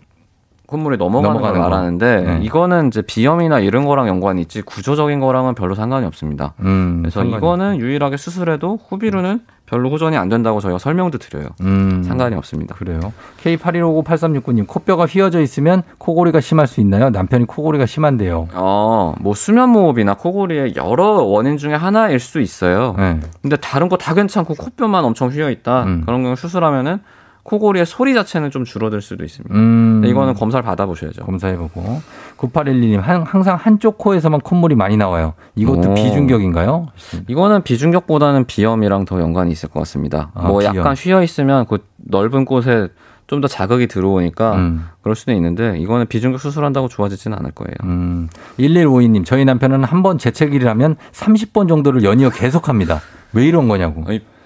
콧물이 넘어가는, 넘어가는 걸 거. 말하는데 네. 이거는 이제 비염이나 이런 거랑 연관이 있지 구조적인 거랑은 별로 상관이 없습니다. 음, 그래서 상관이 이거는 유일하게 수술해도 후비루는 별로 호전이 안 된다고 저희가 설명도 드려요. 음, 상관이 없습니다. 그래요. K81598369님 코뼈가 휘어져 있으면 코골이가 심할 수 있나요? 남편이 코골이가 심한데요. 어, 뭐 수면 무호흡이나 코골이의 여러 원인 중에 하나일 수 있어요. 네. 근데 다른 거 다 괜찮고 코뼈만 엄청 휘어 있다. 음. 그런 경우 수술하면은 코골이의 소리 자체는 좀 줄어들 수도 있습니다. 음. 이거는 검사를 받아보셔야죠. 검사해보고 9812님 항상 한쪽 코에서만 콧물이 많이 나와요. 이것도 오. 비중격인가요? 이거는 비중격보다는 비염이랑 더 연관이 있을 것 같습니다. 아, 뭐 비염. 약간 휘어 있으면 그 넓은 곳에 좀 더 자극이 들어오니까 음. 그럴 수도 있는데 이거는 비중격 수술한다고 좋아지지는 않을 거예요. 음, 1152님, 저희 남편은 한 번 재채기를 하면 30번 정도를 연이어 계속합니다. 왜 이런 거냐고.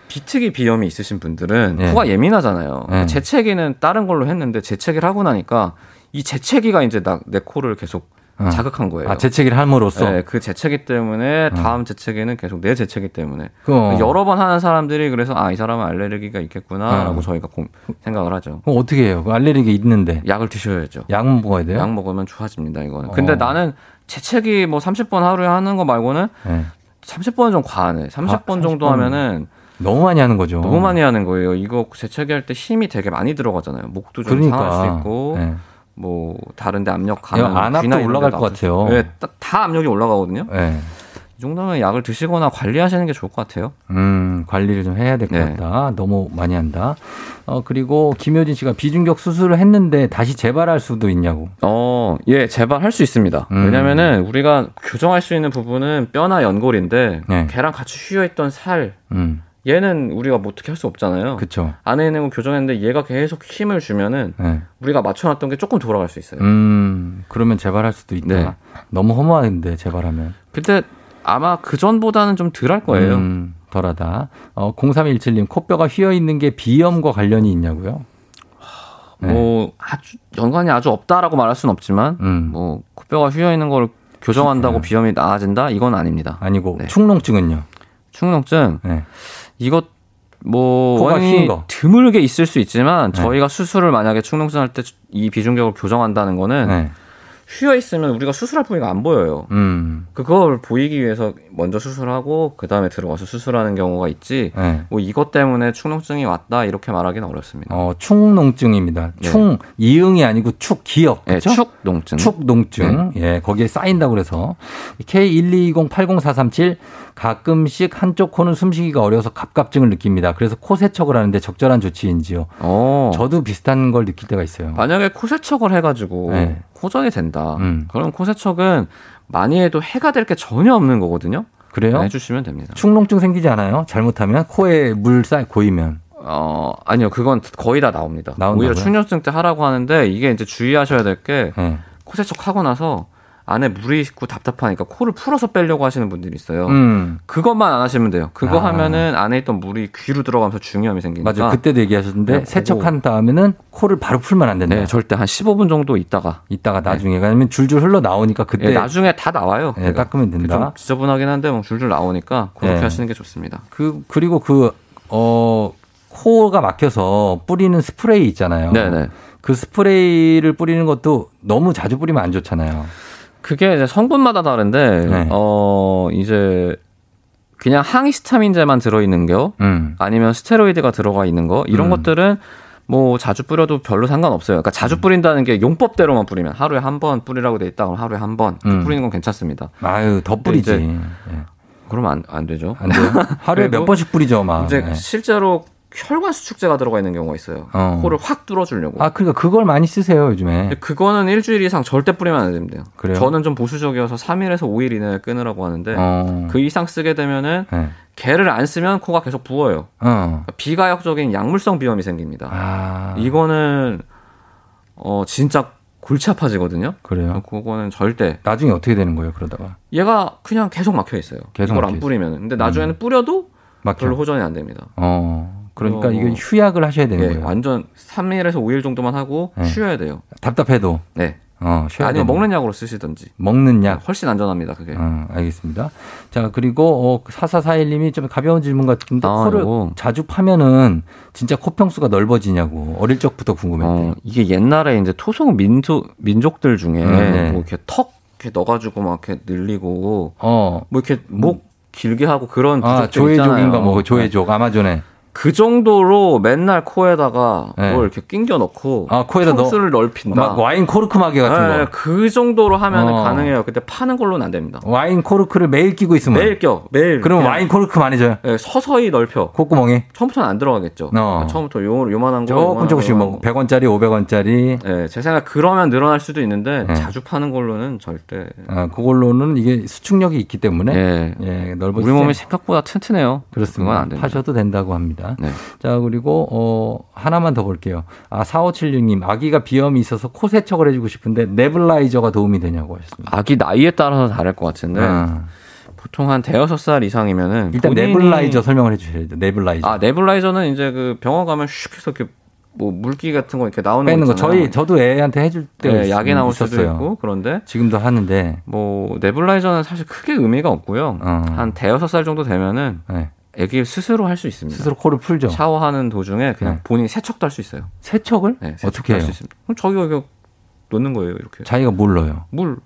비특이 비염이 있으신 분들은 네. 코가 예민하잖아요. 네. 재채기는 다른 걸로 했는데 재채기를 하고 나니까 이 재채기가 이제 나, 내 코를 계속 어. 자극한 거예요. 아, 재채기를 함으로써? 네, 그 재채기 때문에 다음 재채기는 계속 내 재채기 때문에 어. 여러 번 하는 사람들이 그래서 아 이 사람은 알레르기가 있겠구나라고 어. 저희가 고- 생각을 하죠. 그럼 어떻게 해요? 그 알레르기 있는데. 약을 드셔야죠. 약 먹어야 돼요? 약 먹으면 좋아집니다. 이거는. 근데 어. 나는 재채기 뭐 30번 하루에 하는 거 말고는 네. 30번은 좀 과하네. 30번 아, 정도 30번. 하면은 너무 많이 하는 거죠. 너무 많이 하는 거예요. 이거 재채기 할 때 힘이 되게 많이 들어가잖아요. 목도 좀 그러니까. 상할 수 있고 네. 뭐 다른데 압력 이거 가면 안압도 올라갈 것 같아요. 네, 다- 다 압력이 올라가거든요. 네. 이 정도면 약을 드시거나 관리하시는 게 좋을 것 같아요. 음, 관리를 좀 해야 될것 네. 같다. 너무 많이 한다. 어, 그리고 김효진 씨가 비중격 수술을 했는데 다시 재발할 수도 있냐고. 어, 예, 재발할 수 있습니다. 음. 왜냐면은 우리가 교정할 수 있는 부분은 뼈나 연골인데 네. 걔랑 같이 휘어 있던 살 음, 얘는 우리가 뭐 어떻게 할 수 없잖아요. 그쵸. 안에 있는 거 교정했는데 얘가 계속 힘을 주면은 네. 우리가 맞춰놨던 게 조금 돌아갈 수 있어요. 음, 그러면 재발할 수도 있다. 네. 너무 허무한데, 재발하면. 근데 아마 그 전보다는 좀 덜 할 거예요. 음, 덜하다. 어, 0317님, 코뼈가 휘어 있는 게 비염과 관련이 있냐고요? 네. 뭐 아주 연관이 아주 없다라고 말할 수는 없지만 음. 뭐 코뼈가 휘어 있는 걸 교정한다고 비염이 나아진다 이건 아닙니다. 아니고, 네. 축농증은요? 축농증 네. 이것 뭐 원인이. 드물게 있을 수 있지만 네. 저희가 수술을 만약에 축농증 할 때 이 비중격을 교정한다는 거는 네. 휘어 있으면 우리가 수술할 부위가 안 보여요. 음, 그걸 보이기 위해서 먼저 수술하고 그 다음에 들어가서 수술하는 경우가 있지. 네. 뭐 이것 때문에 축농증이 왔다 이렇게 말하기는 어렵습니다. 어, 축농증입니다. 네. 충, 이응이 아니고 축, 기억. 예, 그쵸? 축농증. 축농증. 예, 거기에 쌓인다고 그래서. K122080437 가끔씩 한쪽 코는 숨쉬기가 어려워서 갑갑증을 느낍니다. 그래서 코 세척을 하는데 적절한 조치인지요. 어. 저도 비슷한 걸 느낄 때가 있어요. 만약에 코 세척을 해가지고 네. 호전이 된다. 음. 그럼 코 세척은 많이 해도 해가 될 게 전혀 없는 거거든요. 그래요? 해주시면 됩니다. 축농증 생기지 않아요? 잘못하면 코에 물 쌓이 고이면. 어 아니요 그건 거의 다 나옵니다. 나온다고요? 오히려 축염증 때 하라고 하는데 이게 이제 주의하셔야 될게코 네. 세척 하고 나서 안에 물이 있고 답답하니까 코를 풀어서 빼려고 하시는 분들이 있어요. 음. 그것만 안 하시면 돼요. 그거 아. 하면은 안에 있던 물이 귀로 들어가면서 중요함이 생기니까. 맞아요. 그때도 얘기하셨는데 네, 세척한 다음에는 코를 바로 풀면 안 된다. 네, 절대 한 15분 정도 있다가 이따가 나중에 왜냐면 줄줄 흘러 나오니까 그때 예, 나중에 다 나와요. 네. 닦으면 된다. 좀 지저분하긴 한데 뭐 줄줄 나오니까 그렇게 네. 하시는 게 좋습니다. 그 그리고 그어 코가 막혀서 뿌리는 스프레이 있잖아요. 네네. 그 스프레이를 뿌리는 것도 너무 자주 뿌리면 안 좋잖아요. 그게 이제 성분마다 다른데 네. 어 이제 그냥 항히스타민제만 들어 있는 거 음. 아니면 스테로이드가 들어가 있는 거 이런 음. 것들은 뭐 자주 뿌려도 별로 상관없어요. 그러니까 음. 자주 뿌린다는 게 용법대로만 뿌리면 하루에 한 번 뿌리라고 돼 있다 그럼 하루에 한번 음. 뿌리는 건 괜찮습니다. 아유 더 뿌리지. 예. 그러면 안, 안 되죠. 안 돼요? 하루에 *laughs* 몇 번씩 뿌리죠, 막. 이제 네. 실제로 혈관 수축제가 들어가 있는 경우가 있어요. 어. 코를 확 뚫어주려고. 아, 그러니까 그걸 많이 쓰세요, 요즘에. 그거는 일주일 이상 절대 뿌리면 안 됩니다. 그래요? 저는 좀 보수적이어서 3일에서 5일 이내에 끊으라고 하는데 어. 그 이상 쓰게 되면은 네. 개를 안 쓰면 코가 계속 부어요. 어. 비가역적인 약물성 비염이 생깁니다. 아. 이거는 어 진짜 골치 아파지거든요. 그래요? 그거는 절대 나중에 어떻게 되는 거예요, 그러다가? 얘가 그냥 계속 막혀 있어요. 계속 이걸 막혀 안 있어요. 음. 뿌리면. 근데 나중에는 뿌려도 막혀. 별로 호전이 안 됩니다. 어. 그러니까 어. 이거 휴약을 하셔야 되는 예, 거예요. 완전 3일에서 5일 정도만 하고 네. 쉬어야 돼요. 답답해도. 네. 어, 쉬어야 아니면 먹는 약으로 쓰시든지. 먹는 약. 훨씬 안전합니다, 그게. 어, 알겠습니다. 자, 그리고, 어, 4441님이 좀 가벼운 질문 같은데, 아, 코를 요거. 자주 파면은 진짜 코평수가 넓어지냐고, 어릴 적부터 궁금했대요. 어, 이게 옛날에 이제 토속 민족 민족들 중에 음, 네. 뭐 이렇게 턱 이렇게 넣어가지고 막 이렇게 늘리고 어. 뭐 이렇게 목 길게 하고 그런 아, 조에족인가. 뭐, 조에족, 아마존에. 그 정도로 맨날 코에다가 네. 뭘 이렇게 낑겨 넣고 아, 코에다 넣어- 평수를 넓힌다. 막 와인 코르크 마개 같은 네, 거. 그 정도로 하면 어. 가능해요. 근데 파는 걸로는 안 됩니다. 와인 코르크를 매일 끼고 있으면. 매일 껴, 매일. 그럼 와인 코르크 만해져요. 네, 서서히 넓혀. 콧구멍에. 처음부터는 안 들어가겠죠. 어. 처음부터 요, 요만한 거. 조금 조금씩 거, 뭐, 100원짜리, 500원짜리. 네, 제 생각 그러면 늘어날 수도 있는데 네. 자주 파는 걸로는 절대. 아, 그걸로는 이게 수축력이 있기 때문에. 예. 예, 넓어지지 우리 몸이 않- 생각보다 튼튼해요. 그렇습니다. 안 됩니다. 파셔도 된다고 합니다. 네. 자, 그리고, 어, 하나만 더 볼게요. 아, 4576님, 아기가 비염이 있어서 코 세척을 해 주고 싶은데, 네블라이저가 도움이 되냐고 하셨습니다. 아기 나이에 따라서 다를 것 같은데 아. 보통 한 대여섯 살 이상이면은 일단 본인이- 네블라이저 설명을 해 주셔야죠. 네블라이저. 아 네블라이저는 이제 그 병원 가면 슉 해서 이렇게 뭐 물기 같은 거 이렇게 나오는 빼는 거. 저희, 저도 애한테 해줄 때. 네, 약이 나올 수도 있었어요. 있고 그런데 지금도 하는데. 뭐 네블라이저는 사실 크게 의미가 없고요. 어. 한 대여섯 살 정도 되면은 네. 애기 스스로 할 수 있습니다. 스스로 코를 풀죠. 샤워하는 도중에 그냥 네. 본인이 세척도 할 수 있어요. 세척을? 네, 세척도 어떻게 할 해요? 수 있습니다. 그럼 저기가 이거 넣는 거예요, 이렇게. 자기가 뭘 넣어요? 물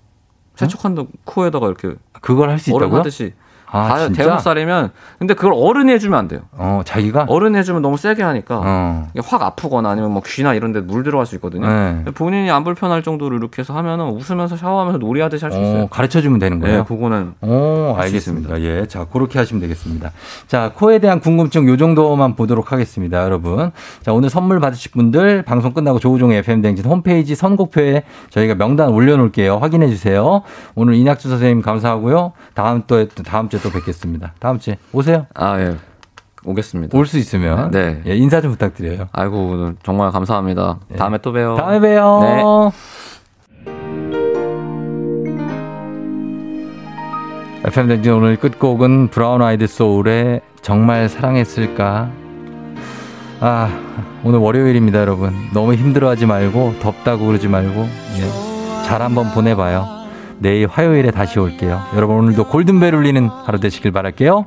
세척한다 코에다가 이렇게 그걸 할 수 있다고요? 하듯이 아, 다 진짜? 대여섯 살이면 근데 그걸 어른이 해주면 안 돼요. 어, 자기가? 어른이 해주면 너무 세게 하니까 어. 확 아프거나 아니면 뭐 귀나 이런 데 물 들어갈 수 있거든요. 네. 본인이 안 불편할 정도로 이렇게 해서 하면은 웃으면서 샤워하면서 놀이하듯이 할 수 있어요. 어, 가르쳐 주면 되는 거예요? 네, 그거는 오, 할수 알겠습니다. 예. 자, 그렇게 하시면 되겠습니다. 자, 코에 대한 궁금증 요 정도만 보도록 하겠습니다, 여러분. 자, 오늘 선물 받으실 분들 방송 끝나고 조우종의 FM댕진 홈페이지 선곡표에 저희가 명단 올려놓을게요. 확인해 주세요. 오늘 이낙주 선생님 감사하고요. 다음 또, 다음 주에 또 뵙겠습니다. 다음 주에 오세요. 아, 예. 오겠습니다. 올 수 있으면. 네. 예, 인사 좀 부탁드려요. 아이고, 오늘 정말 감사합니다. 다음에 또 봬요. 다음에 봬요. 네. FM댕진 오늘 끝곡은 브라운 아이드 소울의 정말 사랑했을까? 아, 오늘 월요일입니다, 여러분. 너무 힘들어 하지 말고, 덥다고 그러지 말고, 예. 잘 한번 보내봐요. 내일 화요일에 다시 올게요. 여러분, 오늘도 골든벨 울리는 하루 되시길 바랄게요.